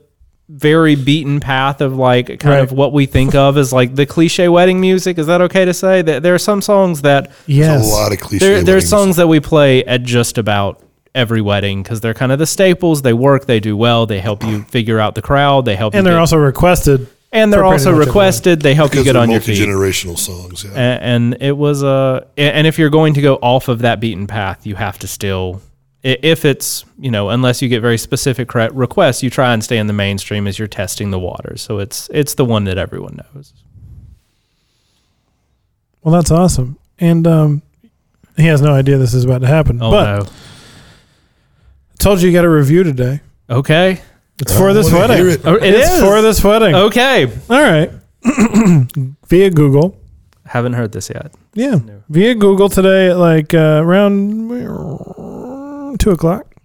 very beaten path of like kind Right. of what we think of as like the cliche wedding music, is that okay to say that there are some songs that Yes. There's a lot of cliche. there there's weddings. songs that we play at just about every wedding because they're kind of the staples. They work, they do well, they help you figure out the crowd, they help and you they're get- also requested. and they're also requested. They help you get on your feet. multi-generational songs. Yeah. and, and it was uh, a and if you're going to go off of that beaten path you have to still i- if it's you know unless you get very specific cre- requests you try and stay in the mainstream as you're testing the waters so it's it's the one that everyone knows Well, that's awesome. And um, he has no idea this is about to happen. oh but no I told you you got a review today. okay It's for this I wedding. it. oh, it it's is for this wedding. okay All right. Via Google. haven't heard this yet Yeah. No. Via Google today at like uh, around two o'clock.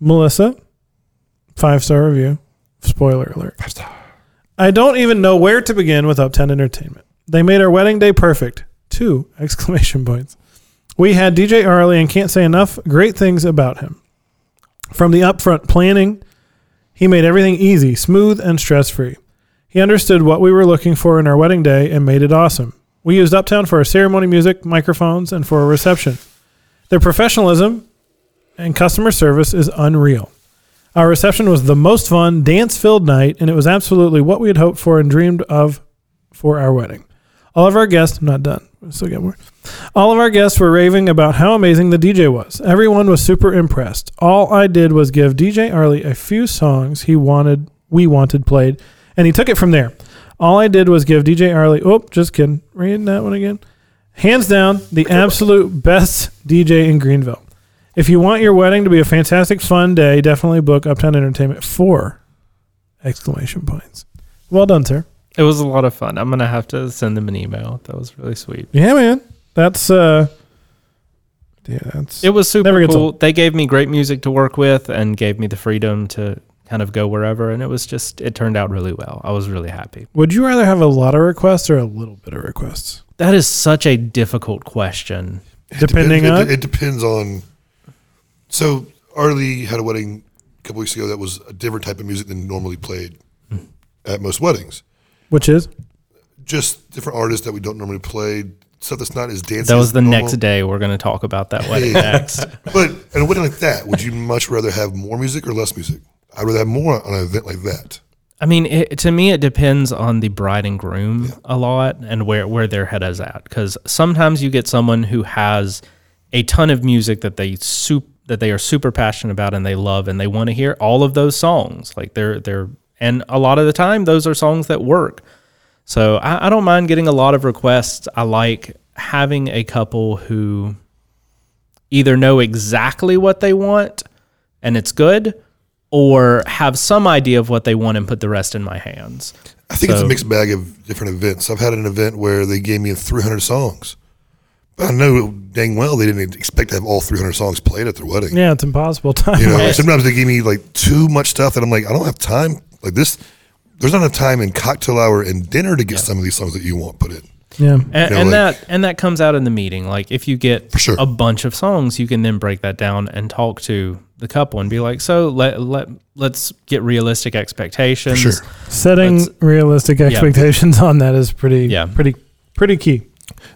Melissa, five star review. Spoiler alert. I don't even know where to begin with Uptown Entertainment. They made our wedding day perfect. Two exclamation points. We had DJ Arley and can't say enough great things about him. From the upfront planning, he made everything easy, smooth, and stress free. He understood what we were looking for in our wedding day and made it awesome. We used Uptown for our ceremony music, microphones, and for a reception. Their professionalism and customer service is unreal. Our reception was the most fun, dance filled night, and it was absolutely what we had hoped for and dreamed of for our wedding. All of our guests, I'm not done, I still got more. All of our guests were raving about how amazing the DJ was. Everyone was super impressed. All I did was give DJ Arley a few songs he wanted, we wanted played, and he took it from there. All I did was give DJ Arley. Oh, just kidding. Reading that one again. Hands down, the absolute best DJ in Greenville. If you want your wedding to be a fantastic, fun day, definitely book Uptown Entertainment. Four exclamation points. Well done, sir. It was a lot of fun. I'm gonna have to send them an email. That was really sweet. Yeah, man. That's uh, yeah, that's It was super Never gets cool. They gave me great music to work with and gave me the freedom to kind of go wherever. And it was just, it turned out really well. I was really happy. Would you rather have a lot of requests or a little bit of requests? That is such a difficult question. It Depending depends, on- it, it depends on. So Arley had a wedding a couple weeks ago that was a different type of music than normally played hmm. at most weddings. Which is Just different artists that we don't normally play. Stuff that's not as dancey. That was the next day. We're going to talk about that wedding next. But at a wedding like that, would you much rather have more music or less music? I'd rather have more on an event like that. I mean, it, to me, it depends on the bride and groom a lot and where, where their head is at. Because sometimes you get someone who has a ton of music that they sup- that they are super passionate about and they love and they want to hear all of those songs. Like they're they're and a lot of the time those are songs that work. So I, I don't mind getting a lot of requests. I like having a couple who either know exactly what they want and it's good, or have some idea of what they want and put the rest in my hands. I think it's a mixed bag of different events. I've had an event where they gave me 300 songs. But I know dang well they didn't expect to have all 300 songs played at their wedding. yeah, it's impossible time. You know, Right. sometimes they give me like too much stuff that I'm like, I don't have time. Like this, there's not enough time in cocktail hour and dinner to get some of these songs that you want put in. yeah. And, You know, and like- that and that comes out in the meeting. Like if you get For sure. a bunch of songs, you can then break that down and talk to the couple and be like, so let let let's get realistic expectations. For sure. Setting Let's- realistic expectations on that is pretty Yeah. pretty pretty key.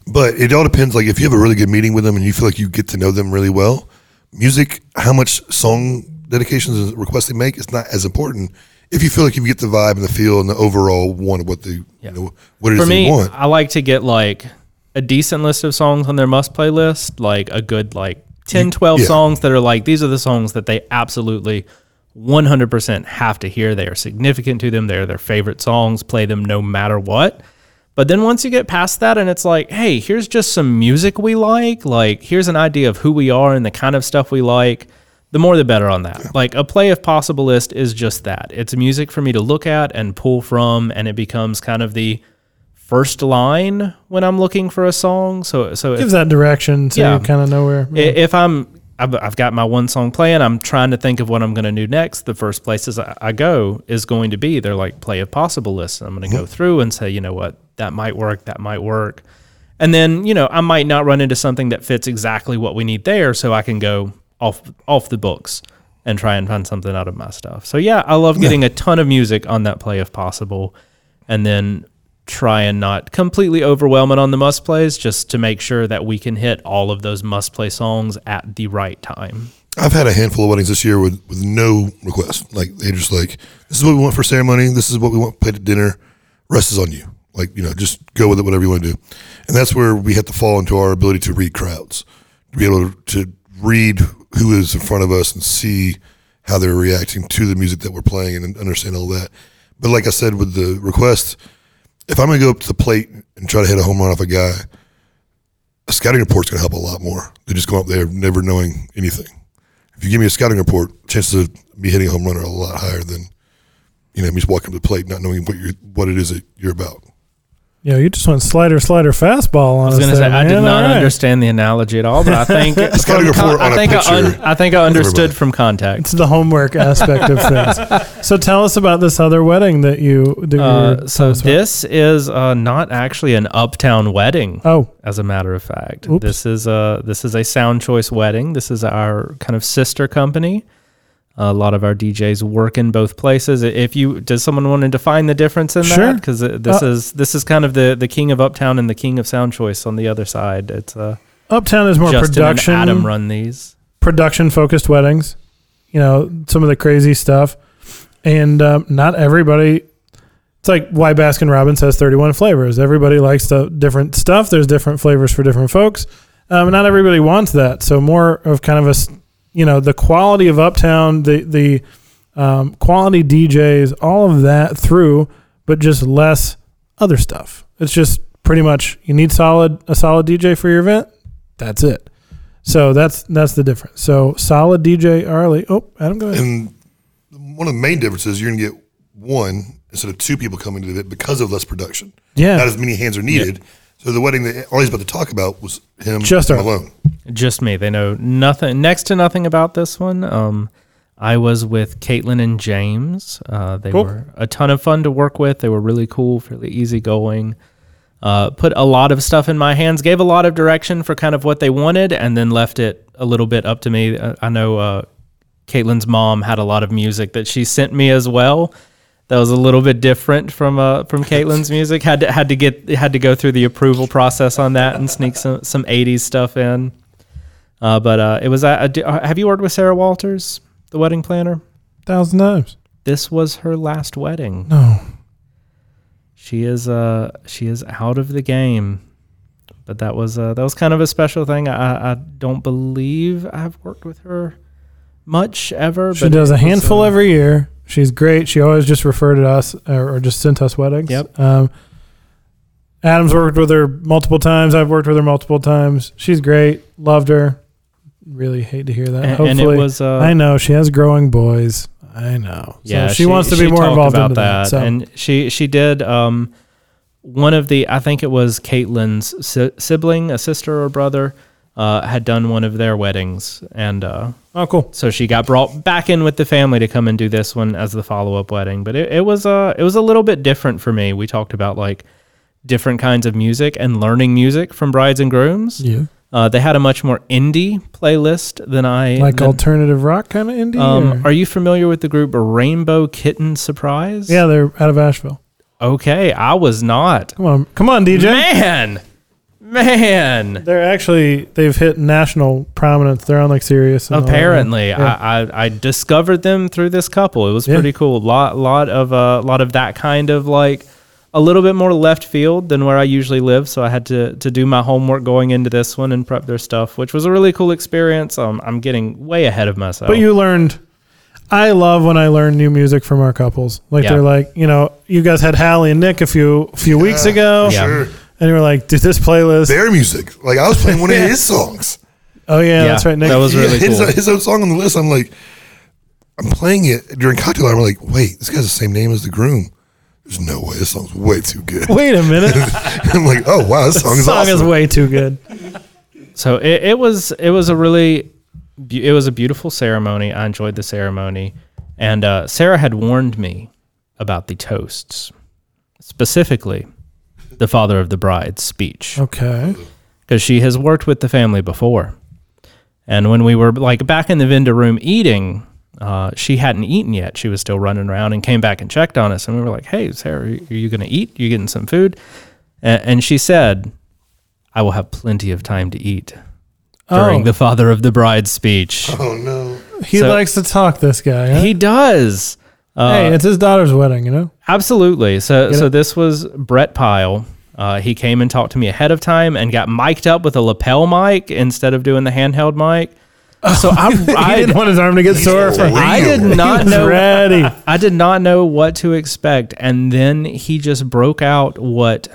But it all depends. Like if you have a really good meeting with them and you feel like you get to know them really well, music, how much song dedications and requests they make is not as important. If you feel like you get the vibe and the feel and the overall one of what they, Yeah. you know, what it is For they me, want. I like to get like a decent list of songs on their must play list, like a good like 10, 12 yeah. songs that are like these are the songs that they absolutely 100% have to hear. They are significant to them. They're their favorite songs. Play them no matter what. But then once you get past that and it's like, hey, here's just some music we like, like here's an idea of who we are and the kind of stuff we like, the more the better on that. Like a play if possible list is just that. It's music for me to look at and pull from and it becomes kind of the first line when I'm looking for a song. So so if, Gives that direction so Yeah. kind of know where. I- If I'm, I've, I've got my one song playing, I'm trying to think of what I'm going to do next. The first places I, I go is going to be they're like play if possible lists. I'm going to go through and say, you know what, that might work, that might work, and then you know I might not run into something that fits exactly what we need there, so I can go off off the books and try and find something out of my stuff. So yeah, I love getting a ton of music on that play if possible, and then try and not completely overwhelm it on the must plays just to make sure that we can hit all of those must play songs at the right time. I've had a handful of weddings this year with, with no request. Like they're just like, this is what we want for ceremony. This is what we want played at dinner. Rest is on you. Like you know, just go with it, whatever you want to do. And that's where we have to fall into our ability to read crowds, to be able to read who is in front of us and see how they're reacting to the music that we're playing and understand all that. But like I said with the request, if I'm going to go up to the plate and try to hit a home run off a guy, a scouting report's going to help a lot more than just going up there never knowing anything. If you give me a scouting report, chances of me hitting a home run are a lot higher than you know me just walking up to the plate not knowing what you what it is that you're about. Yeah, you just went slider, slider, fastball on I was us going to say there, I did man. not All right. understand the analogy at all, but I think gotta go from for it on I a think I, un- picture. I think I understood from context. It's the homework aspect of things. So tell us about this other wedding that you. That you were Uh, telling so us about. this is uh, not actually an uptown wedding. Oh, as a matter of fact. Oops. This is a this is a Sound Choice wedding. This is our kind of sister company. A lot of our DJs work in both places. If you does someone want to define the difference in Sure. that? Because this Uh, is this is kind of the the king of Uptown and the king of Sound Choice on the other side. It's uh, Uptown is more Justin production. and Adam run these. production focused weddings. You know, some of the crazy stuff. And um, not everybody, it's like why Baskin Robbins has 31 flavors. Everybody likes the different stuff. There's different flavors for different folks. Um, not everybody wants that. So more of kind of a, you know, the quality of Uptown, the, the um, quality DJs, all of that through but just less other stuff. It's just pretty much you need solid a solid DJ for your event. That's it. So that's that's the difference. So solid DJ Arley. Oh, Adam, go ahead. And one of the main differences, you're going to get one instead of two people coming to it because of less production. Yeah. Not as many hands are needed. So the wedding that Ollie's about to talk about was him Just Arley. alone. Just me. They know nothing, next to nothing about this one. Um, I was with Caitlin and James. Uh, they Cool. were a ton of fun to work with. They were really cool, fairly easygoing. Uh, put a lot of stuff in my hands, gave a lot of direction for kind of what they wanted, and then left it a little bit up to me. Uh, I know uh, Caitlin's mom had a lot of music that she sent me as well. That was a little bit different from uh, from Caitlin's music. Had to had to get had to go through the approval process on that and sneak some some '80s stuff in. Uh, but uh, it was. Uh, uh, have you worked with Sarah Walters, the wedding planner? Thousand times. This was her last wedding. No. She is uh she is out of the game. But that was uh, that was kind of a special thing. I, I don't believe I've worked with her much ever. She does a was, handful uh, every year. She's great. She always just referred to us or, or just sent us weddings. Yep. Um, Adam's worked with her multiple times. I've worked with her multiple times. She's great. Loved her. Really hate to hear that. And, Hopefully, and it was uh, I know she has growing boys. I know. So Yeah, she, wants to be more involved about into that. So And she she did um, one of the I think it was Caitlin's si- sibling, a sister or brother, uh, had done one of their weddings, and uh, oh, cool. so she got brought back in with the family to come and do this one as the follow up wedding. But it, it was uh it was a little bit different for me. We talked about like different kinds of music and learning music from brides and grooms. You Uh, they had a much more indie playlist than I like than- alternative rock kind of indie? Um, are you familiar with the group Rainbow Kitten Surprise? yeah, they're out of Asheville. Okay, I was not. Come on, come on, DJ. Man, man. They're actually they've hit national prominence. They're on like Sirius. and all. Apparently, Yeah. I, I I discovered them through this couple. It was Yeah. pretty cool. Lot lot of uh, lot of that kind of like a little bit more left field than where I usually live. So I had to to do my homework going into this one and prep their stuff, which was a really cool experience. Um, I'm getting way ahead of myself. But you learned. I love when I learn new music from our couples. Like Yeah. they're like, you know, you guys had Hallie and Nick a few few weeks ago, Yeah. Sure. And you were like, "Dude, this playlist." Their music. Like I was playing one of his songs. oh yeah, Yeah, that's right. Nick. that was really his, cool. his own song on the list. I'm like, I'm playing it during cocktail hour. I'm like, wait, this guy's the same name as the groom. There's no way. This song's way too good. Wait a minute. I'm like, oh wow, this song this is song awesome. is way too good. So it, it was it was a really be- it was a beautiful ceremony. I enjoyed the ceremony, and uh, Sarah had warned me about the toasts, specifically the father of the bride's speech, Okay. because she has worked with the family before, and when we were like back in the vendor room eating. Uh, she hadn't eaten yet. She was still running around and came back and checked on us. And we were like, "Hey, Sarah, are you going to eat? you getting some food?" A- and she said, "I will have plenty of time to eat." during Oh. the father of the bride's speech. oh no. He So- likes to talk. This guy. Huh? He does. Uh, hey, it's his daughter's wedding. You know. absolutely. So Get so it? this was Brett Pyle. Uh, he came and talked to me ahead of time and got mic'd up with a lapel mic instead of doing the handheld mic. So I, I, didn't want his arm to get sore. For. I did He not he was know ready. I did not know what to expect, and then he just broke out what,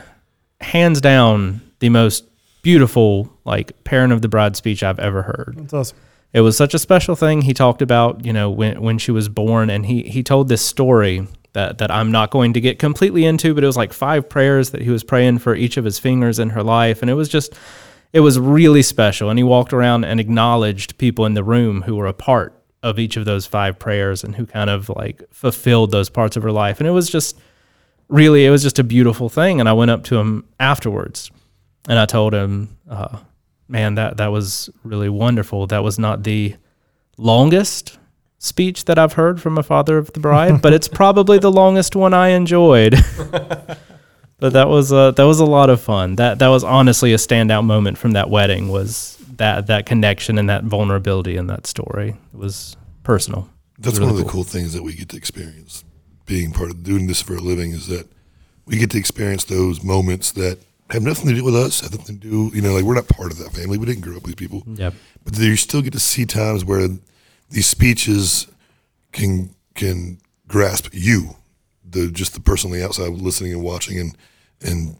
hands down, the most beautiful like parent of the bride speech I've ever heard. That's awesome. It was such a special thing. He talked about, you know, when when she was born, and he he told this story that that I'm not going to get completely into, but it was like five prayers that he was praying for each of his fingers in her life, and it was just, it was really special. And he walked around and acknowledged people in the room who were a part of each of those five prayers and who kind of like fulfilled those parts of her life, and it was just really, it was just a beautiful thing. And I went up to him afterwards, and I told him. Uh, man, that that was really wonderful. That was not the longest speech that I've heard from a father of the bride, but it's probably the longest one I enjoyed. but that was uh, that was a lot of fun. That that was honestly a standout moment from that wedding was that that connection and that vulnerability in that story. It was personal. That's Really one of the cool. cool things that we get to experience being part of doing this for a living is that we get to experience those moments that have nothing to do with us, have nothing to do, you know, like we're not part of that family. We didn't grow up with these people. Yep. But you still get to see times where these speeches can can grasp you, the just the person on the outside listening and watching and and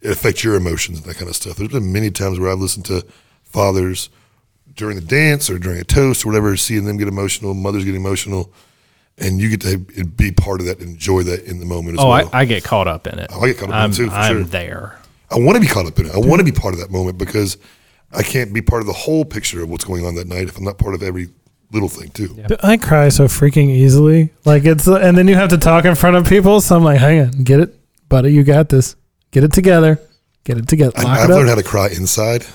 it affects your emotions and that kind of stuff. There's been many times where I've listened to fathers during the dance or during a toast or whatever, seeing them get emotional, mothers get emotional, and you get to be part of that, and enjoy that in the moment as Oh, well. I, I get caught up in it. Oh, I get caught up in it too, for I'm sure. there. I want to be caught up in it. I want to be part of that moment because I can't be part of the whole picture of what's going on that night if I'm not part of every little thing too. But I cry so freaking easily. Like it's, and then you have to talk in front of people. So I'm like, hang on, get it, buddy. You got this. Get it together. Get it together. I, Lock I've it learned up. how to cry inside,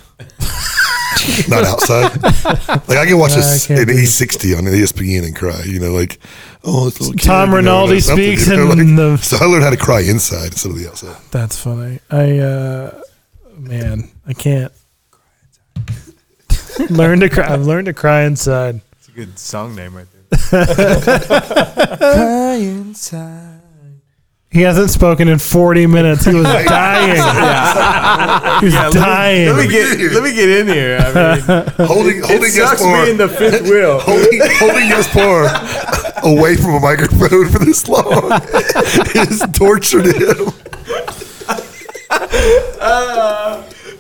not outside. Like I can watch I this an. E60 on ESPN and cry. You know, like oh, this little kid, Tom you know, Rinaldi speaks you know, in like- the- So I learned how to cry inside instead of the outside. That's funny. I, uh, man, I can't. learn to cry. I've learned to cry inside. It's a good song name right there. Cry inside. He hasn't spoken in 40 minutes. He was dying. He was dying. Let me get let me get in here. I mean, Holding holding it sucks Gaspar, being the fifth wheel. holding holding Gaspar away from a microphone for this long is torture to him.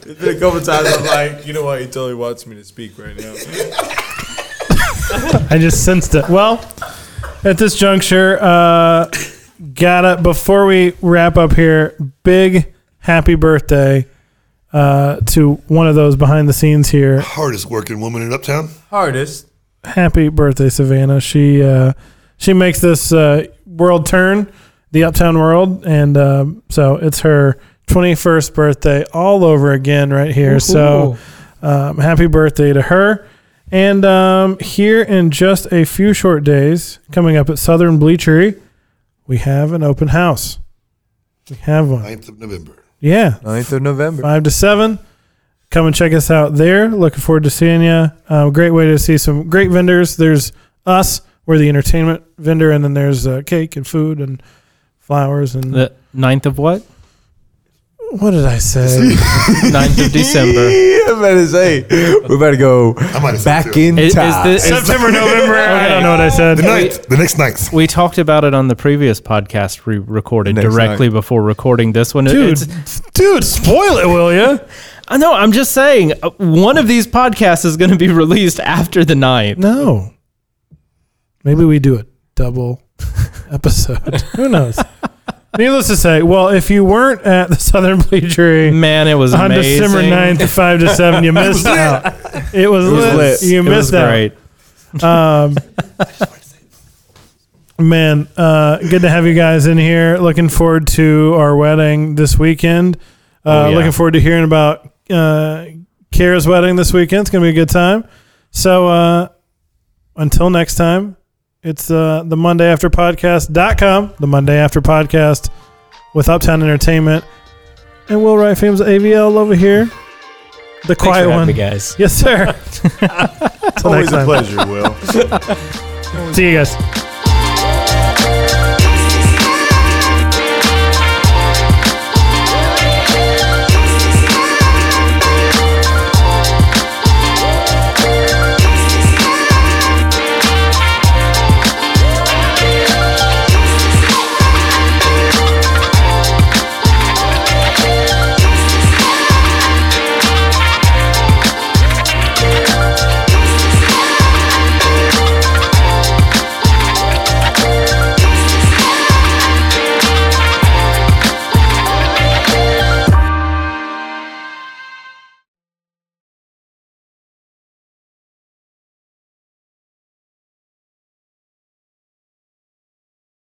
There's been a couple times I'm like, you know what? He totally wants me to speak right now. I just sensed it. Well, at this juncture, uh, gotta before we wrap up here, big happy birthday uh, to one of those behind the scenes here. Hardest working woman in Uptown. Hardest. Happy birthday, Savannah. She uh, she makes this uh, world turn, the Uptown world, and um, so it's her 21st birthday all over again right here. So um, happy birthday to her. And um, here in just a few short days, coming up at Southern Bleachery, we have an open house. We have one. 9th of November. Yeah, 9th of November. five to seven. Come and check us out there. Looking forward to seeing you. Uh, great way to see some great vendors. There's us. We're the entertainment vendor, and then there's uh, cake and food and flowers and The 9th of what? What did I say? 9th of December. I'm about to say, we're about to go might have back too. in Is- is time. this- is- September, November. I don't know what I said. The ninth, the next ninth. We talked about it on the previous podcast we recorded Next directly before recording this one. Dude, It's- dude, spoil it, will you? I know. I'm just saying, uh, one of these podcasts is going to be released after the 9th. No. Maybe we do a double episode. Who knows? Needless to say, well, if you weren't at the Southern Bleachery Man, it was on amazing. December 9th, 5 to 7, you missed out. It was, was lit. lit. You It missed was out. great. Um, man, uh, good to have you guys in here. Looking forward to our wedding this weekend. Uh, Oh, yeah. Looking forward to hearing about uh, Kara's wedding this weekend. It's going to be a good time. So uh, until next time, it's uh, the Monday After Podcast.com, the Monday After Podcast with Uptown Entertainment. And Will Wright Fame's AVL over here. The Thanks quiet for one. me, guys. Yes, sir. Till Always a pleasure, Will. See you guys.